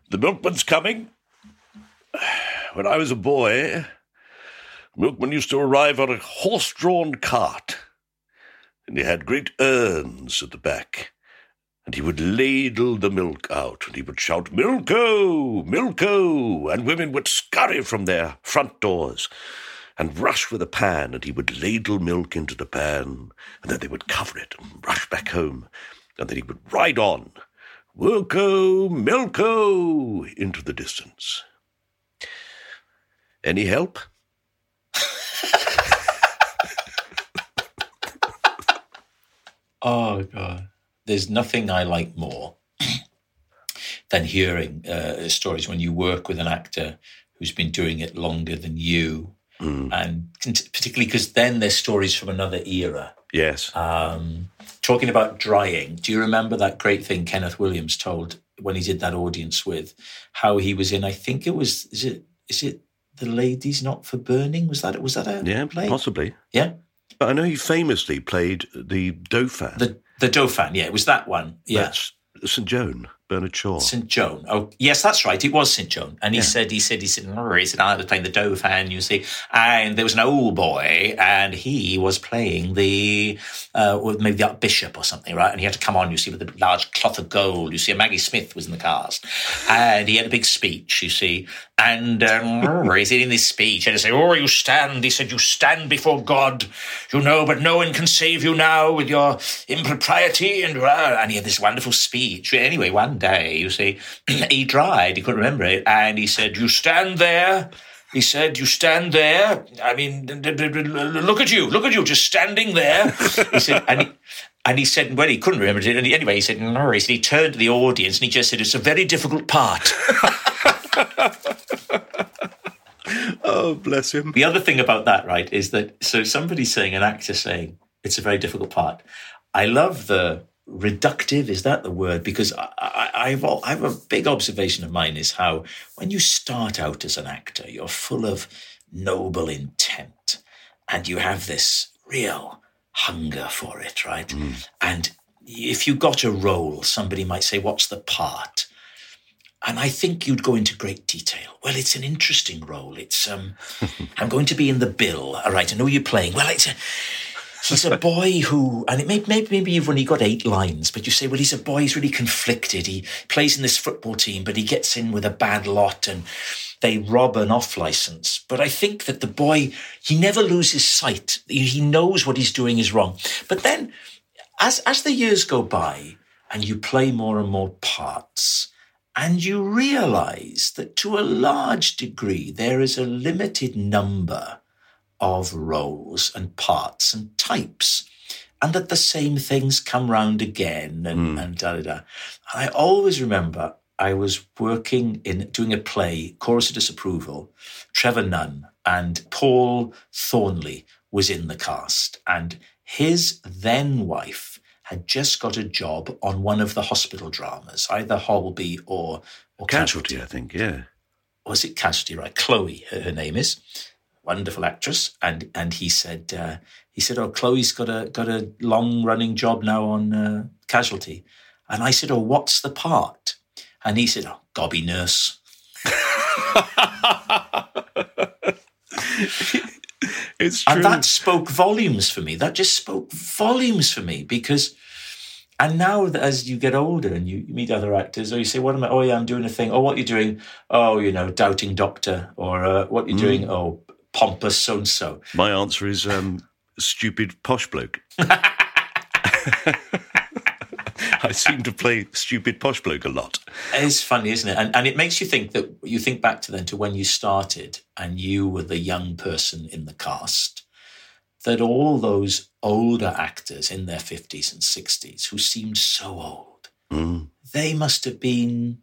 The milkman's coming. (sighs) When I was a boy, milkman used to arrive on a horse drawn cart, and he had great urns at the back. And he would ladle the milk out, and he would shout, Milko! Milko! And women would scurry from their front doors and rush with a pan, and he would ladle milk into the pan, and then they would cover it and rush back home, and then he would ride on, Wilco, Milko, into the distance. Any help? (laughs) Oh God, there's nothing I like more (clears throat) than hearing uh, stories when you work with an actor who's been doing it longer than you, and particularly because then there's stories from another era. Yes. Um, talking about drying, do you remember that great thing Kenneth Williams told when he did that audience with how he was in? I think it was. Is it? Is it? The Lady's Not for Burning. Was that? Was that a yeah, play? possibly. Yeah. But I know he famously played the Dauphin. The the Dauphin. Yeah, it was that one. Yeah. That's St. Joan, Bernard Shaw. St. Joan. Oh, yes, that's right. It was St. Joan. And he said, he said, he said, he said, I was playing the Dauphin, you see. And there was an old boy, and he was playing the, uh, maybe the Archbishop or something, right? And he had to come on, you see, with a large cloth of gold. You see, Maggie Smith was in the cast. And he had a big speech, you see. And um, he said in this speech, and he said, Oh, you stand. He said, You stand before God, you know, but no one can save you now with your impropriety. And, uh, and he had this wonderful speech. Anyway, one day, you see, (clears throat) he dried. He couldn't remember it. And he said, You stand there. He said, You stand there. I mean, look at you. Look at you, just standing there. He said, and he, and he said, well, he couldn't remember it. And he- anyway, he said, no. He said, he turned to the audience and he just said, it's a very difficult part. (laughs) (laughs) Oh, bless him. The other thing about that, right, is that so somebody's saying, an actor saying, it's a very difficult part. I love the reductive, is that the word? Because I, al- I have a big observation of mine is how when you start out as an actor, you're full of noble intent and you have this real hunger for it, right? Mm. And if you got a role, somebody might say, What's the part? And I think you'd go into great detail. Well, it's an interesting role. It's um, (laughs) I'm going to be in the bill. All right, I know you're playing. Well, it's a, he's a boy who, and it may, maybe, maybe you've only got eight lines, but you say, well, he's a boy, he's really conflicted. He plays in this football team, but he gets in with a bad lot and they rob an off license. But I think that the boy, he never loses sight. He knows what he's doing is wrong. But then as, as the years go by and you play more and more parts, and you realize that to a large degree, there is a limited number of roles and parts and types, and that the same things come round again and, mm. and da da da. I always remember I was working in doing a play, Chorus of Disapproval, Trevor Nunn and Paul Thornley was in the cast, and his then wife had just got a job on one of the hospital dramas, either Holby or, or Casualty, Casualty, I think, yeah. Was it Casualty, right? Chloe, her, her name is wonderful actress, and and he said uh, he said, "Oh, Chloe's got a got a long running job now on uh, Casualty," and I said, "Oh, what's the part?" And he said, "Oh, Gobby nurse." (laughs) (laughs) (laughs) it's true. And that spoke volumes for me. That just spoke volumes for me because. And now, as you get older and you meet other actors, or you say, "What am I? Oh, yeah, I'm doing a thing. Oh, what are you doing? Oh, you know, doubting doctor, or uh, what you're mm. doing? Oh, pompous so and so? My answer is um, stupid posh bloke. (laughs) (laughs) I seem to play stupid posh bloke a lot. It's funny, isn't it? And, and it makes you think that you think back to then to when you started and you were the young person in the cast, that all those older actors in their 50s and 60s who seemed so old, mm. they must have been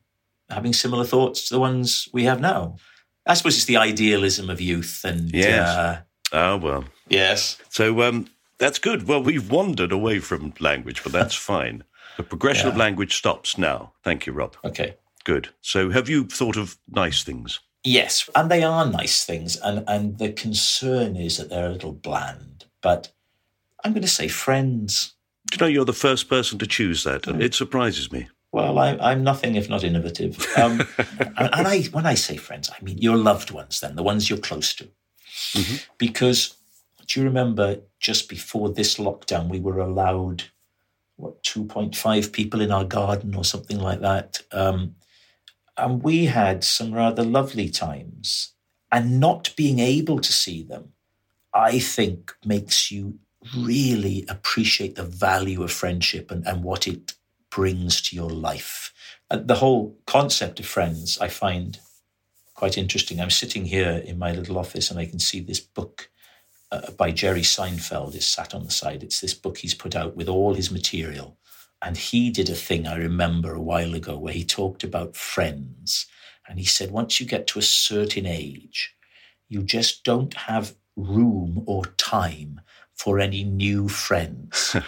having similar thoughts to the ones we have now. I suppose it's the idealism of youth and yes. Uh, oh well. Yes. So um, that's good. Well, we've wandered away from language, but that's (laughs) fine. The progression yeah. of language stops now. Thank you, Rob. Okay. Good. So have you thought of nice things? Yes, and they are nice things, and and the concern is that they're a little bland. But I'm going to say friends. Do you know you're the first person to choose that, and mm. it surprises me. Well, I, am nothing if not innovative. Um, (laughs) and, and, I, when I say friends, I mean your loved ones, then the ones you're close to. Mm-hmm. Because do you remember just before this lockdown, we were allowed what 2.5 people in our garden or something like that, um, and we had some rather lovely times. And not being able to see them, I think, makes you really appreciate the value of friendship and, and what it brings to your life. Uh, the whole concept of friends, I find quite interesting. I'm sitting here in my little office and I can see this book uh, by Jerry Seinfeld is sat on the side. It's this book he's put out with all his material. And he did a thing I remember a while ago where he talked about friends. And he said, once you get to a certain age, you just don't have room or time for any new friends. (laughs)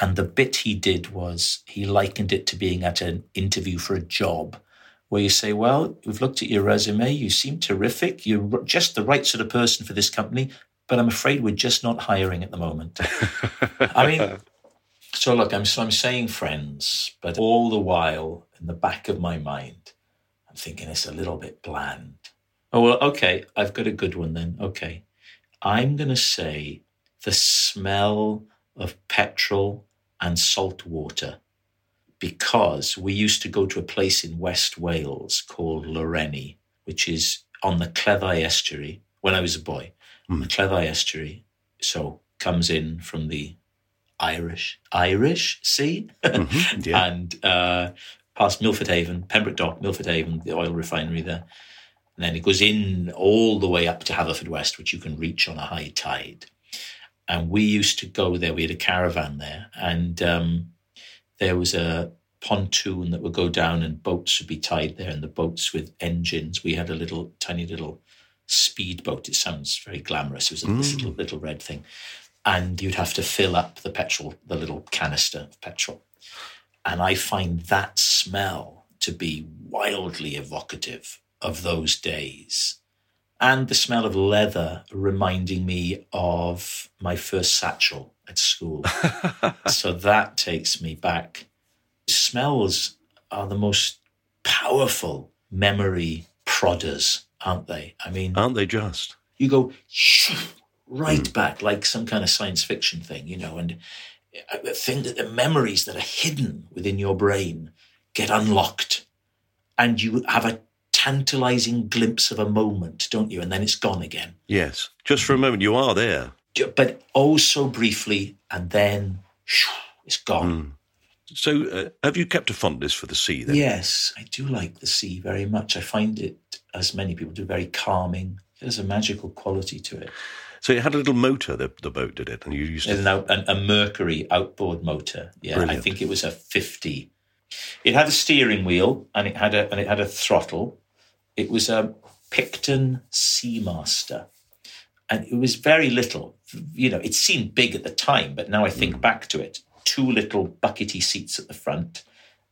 And the bit he did was he likened it to being at an interview for a job where you say, Well, we've looked at your resume. You seem terrific. You're just the right sort of person for this company, but I'm afraid we're just not hiring at the moment. I mean, (laughs) so look, I'm, so I'm saying friends, but all the while in the back of my mind, I'm thinking it's a little bit bland. Oh, well, okay, I've got a good one then. Okay. I'm going to say the smell of petrol and salt water because we used to go to a place in West Wales called Lawrenny, which is on the Cleddau estuary when I was a boy. Mm. The Cleddau estuary, so comes in from the Irish Irish Sea mm-hmm, (laughs) yeah. and uh, past Milford Haven, Pembroke Dock, Milford Haven, the oil refinery there. And then it goes in all the way up to Haverfordwest, which you can reach on a high tide and we used to go there. We had a caravan there, and um, there was a pontoon that would go down, and boats would be tied there, and the boats with engines. We had a little tiny little speedboat. It sounds very glamorous. It was a mm. little little red thing, and you'd have to fill up the petrol, the little canister of petrol, and I find that smell to be wildly evocative of those days and the smell of leather reminding me of my first satchel at school. (laughs) so that takes me back. Smells are the most powerful memory prodders, aren't they? I mean, aren't they just? You go, right back, like some kind of science fiction thing, you know, and the thing that the memories that are hidden within your brain get unlocked and you have a tantalizing glimpse of a moment, don't you? And then it's gone again. Yes. Just for a moment, you are there. But oh so briefly, and then it's gone. Mm. So, uh, have you kept a fondness for the sea then? Yes, I do like the sea very much. I find it, as many people do, very calming. There's a magical quality to it. So it had a little motor, the, the boat did it, and you used to... An a, Mercury outboard motor. Yeah, Brilliant. I think it was a fifty. It had a steering wheel and it had a and it had a throttle. It was a Picton Seamaster, and it was very little. You know, it seemed big at the time, but now I think mm. back to it, two little buckety seats at the front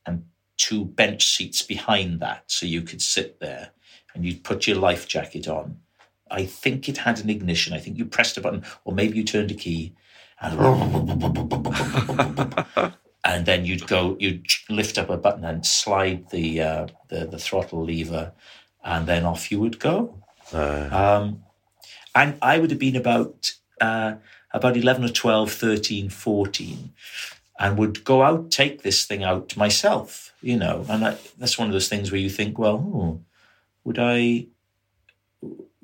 and two bench seats behind that, so you could sit there and you'd put your life jacket on I think it had an ignition. I think you pressed a button, or maybe you turned a key, and, (laughs) and then you'd go, you'd lift up a button and slide the uh, the, the throttle lever, and then off you would go. Uh. Um, and I would have been about uh, about 11 or 12, 13, 14, and would go out, take this thing out myself, you know. And I, that's one of those things where you think, well, hmm, would I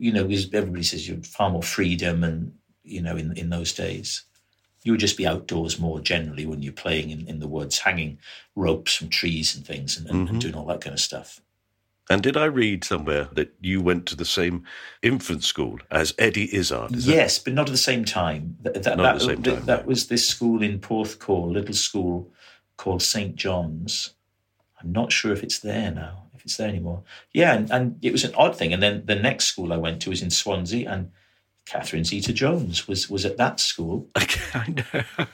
you know, because everybody says you have far more freedom and, you know, in, in those days. You would just be outdoors more generally when you're playing in, in the woods, hanging ropes from trees and things and, and, mm-hmm. and doing all that kind of stuff. And did I read somewhere that you went to the same infant school as Eddie Izzard? yes, that... but not at the same time. That, that, not at the same time. That, was this school in Porthcawl, little school called St. John's. I'm not sure if it's there now if it's there anymore. Yeah, and, and it was an odd thing. And then the next school I went to was in Swansea, and Catherine Zeta Jones was was at that school. (laughs) I know.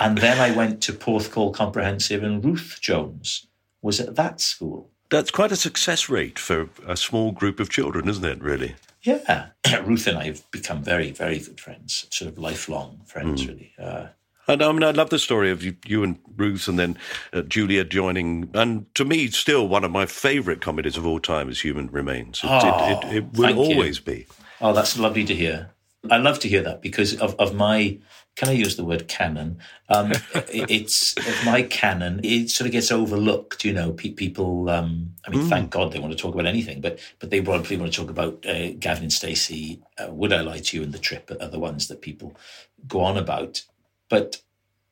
and then I went to Porthcawl Comprehensive, and Ruth Jones was at that school. That's quite a success rate for a small group of children, isn't it? Really. Yeah, (clears throat) Ruth and I have become very, very good friends, sort of lifelong friends, mm. really. Uh, and I mean, I love the story of you, you and Ruth, and then uh, Julia joining. And to me, still one of my favourite comedies of all time is Human Remains. It, oh, it, it, it will always you. be. Oh, that's lovely to hear. I love to hear that because of, of my can I use the word canon? Um, (laughs) it's my canon. It sort of gets overlooked, you know. Pe- people, um, I mean, mm. thank God they want to talk about anything, but but they probably want to talk about uh, Gavin and Stacey. Uh, Would I lie to you? and the trip are the ones that people go on about. But,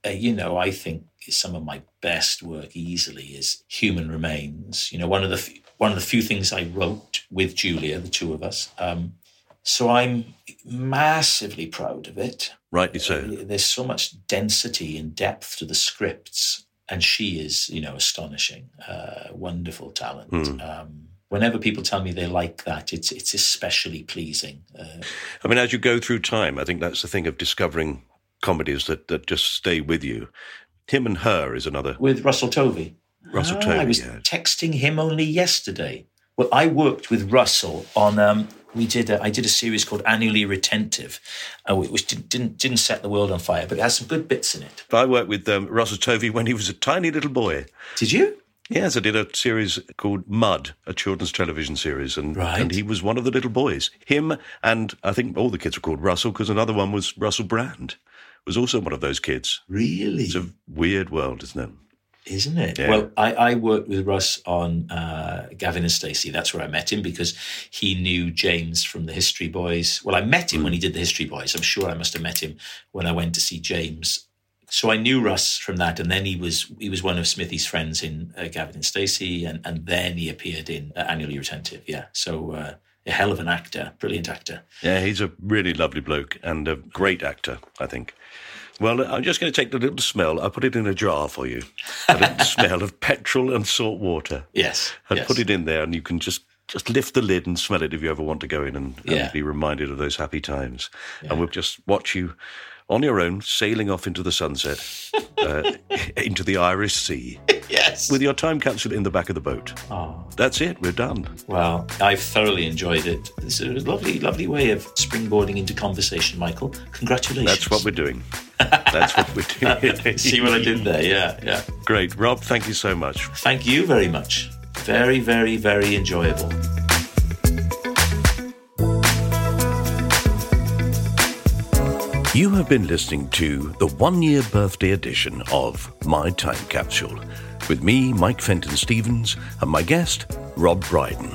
uh, you know, I think some of my best work easily is Human Remains. You know, one of the, f- one of the few things I wrote with Julia, the two of us. Um, so I'm massively proud of it. Rightly so. Uh, there's so much density and depth to the scripts. And she is, you know, astonishing, uh, wonderful talent. Mm. Um, whenever people tell me they like that, it's it's especially pleasing. Uh, I mean, as you go through time, I think that's the thing of discovering comedies that, that just stay with you. Him and Her is another. With Russell Tovey. Russell ah, Tovey. I was yeah. texting him only yesterday. Well, I worked with Russell on. Um, we did. A, I did a series called Annually Retentive, uh, which didn't, didn't, didn't set the world on fire, but it has some good bits in it. I worked with um, Russell Tovey when he was a tiny little boy. Did you? Yes, I did a series called Mud, a children's television series, and, right. and he was one of the little boys. Him and I think all the kids were called Russell because another one was Russell Brand was also one of those kids. Really? It's a weird world, isn't it? Isn't it? Yeah. Well, I, I, worked with Russ on uh, Gavin and Stacey. That's where I met him because he knew James from the History Boys. Well, I met him mm. when he did the History Boys. I'm sure I must have met him when I went to see James. So I knew Russ from that, and then he was he was one of Smithy's friends in uh, Gavin and Stacey, and, and then he appeared in uh, Annually Retentive. Yeah, so uh, a hell of an actor, brilliant actor. Yeah, he's a really lovely bloke and a great actor, I think. Well, I'm just going to take the little smell. I put it in a jar for you. A little (laughs) smell of petrol and salt water. Yes. And yes. put it in there, and you can just just lift the lid and smell it if you ever want to go in and, and yeah. be reminded of those happy times. Yeah. And we'll just watch you on your own sailing off into the sunset, (laughs) uh, into the Irish Sea. yes. With your time capsule in the back of the boat. Oh. That's it. We're done. Well, I've thoroughly enjoyed it. It's a lovely, lovely way of springboarding into conversation, Michael. Congratulations. That's what we're doing. That's what we're (laughs) doing. See what I did there? Yeah, yeah. Great. Rob, thank you so much. Thank you very much. Very, very, very enjoyable. You have been listening to the one year birthday edition of My Time Capsule with me, Mike Fenton Stevens, and my guest, Rob Brydon.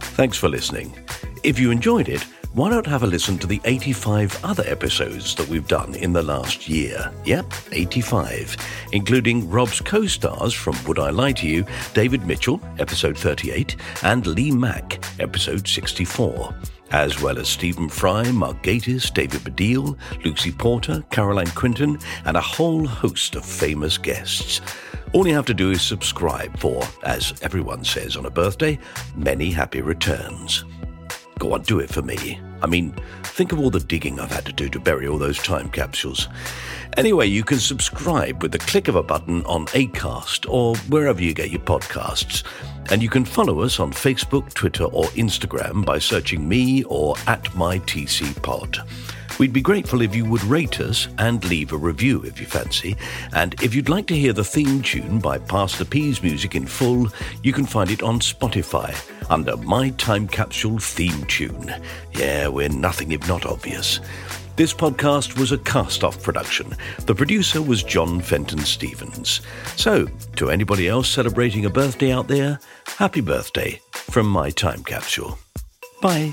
Thanks for listening. If you enjoyed it, why not have a listen to the 85 other episodes that we've done in the last year? Yep, 85, including Rob's co stars from Would I Lie to You, David Mitchell, episode 38, and Lee Mack, episode 64 as well as Stephen Fry, Mark Gatiss, David Baddiel, Lucy Porter, Caroline Quentin, and a whole host of famous guests. All you have to do is subscribe for, as everyone says on a birthday, many happy returns. Go on, do it for me. I mean, think of all the digging I've had to do to bury all those time capsules. Anyway, you can subscribe with the click of a button on Acast or wherever you get your podcasts. And you can follow us on Facebook, Twitter, or Instagram by searching me or at mytcpod. We'd be grateful if you would rate us and leave a review if you fancy. And if you'd like to hear the theme tune by Pastor P's music in full, you can find it on Spotify under My Time Capsule theme tune. Yeah, we're nothing if not obvious. This podcast was a cast off production. The producer was John Fenton Stevens. So, to anybody else celebrating a birthday out there, happy birthday from My Time Capsule. Bye.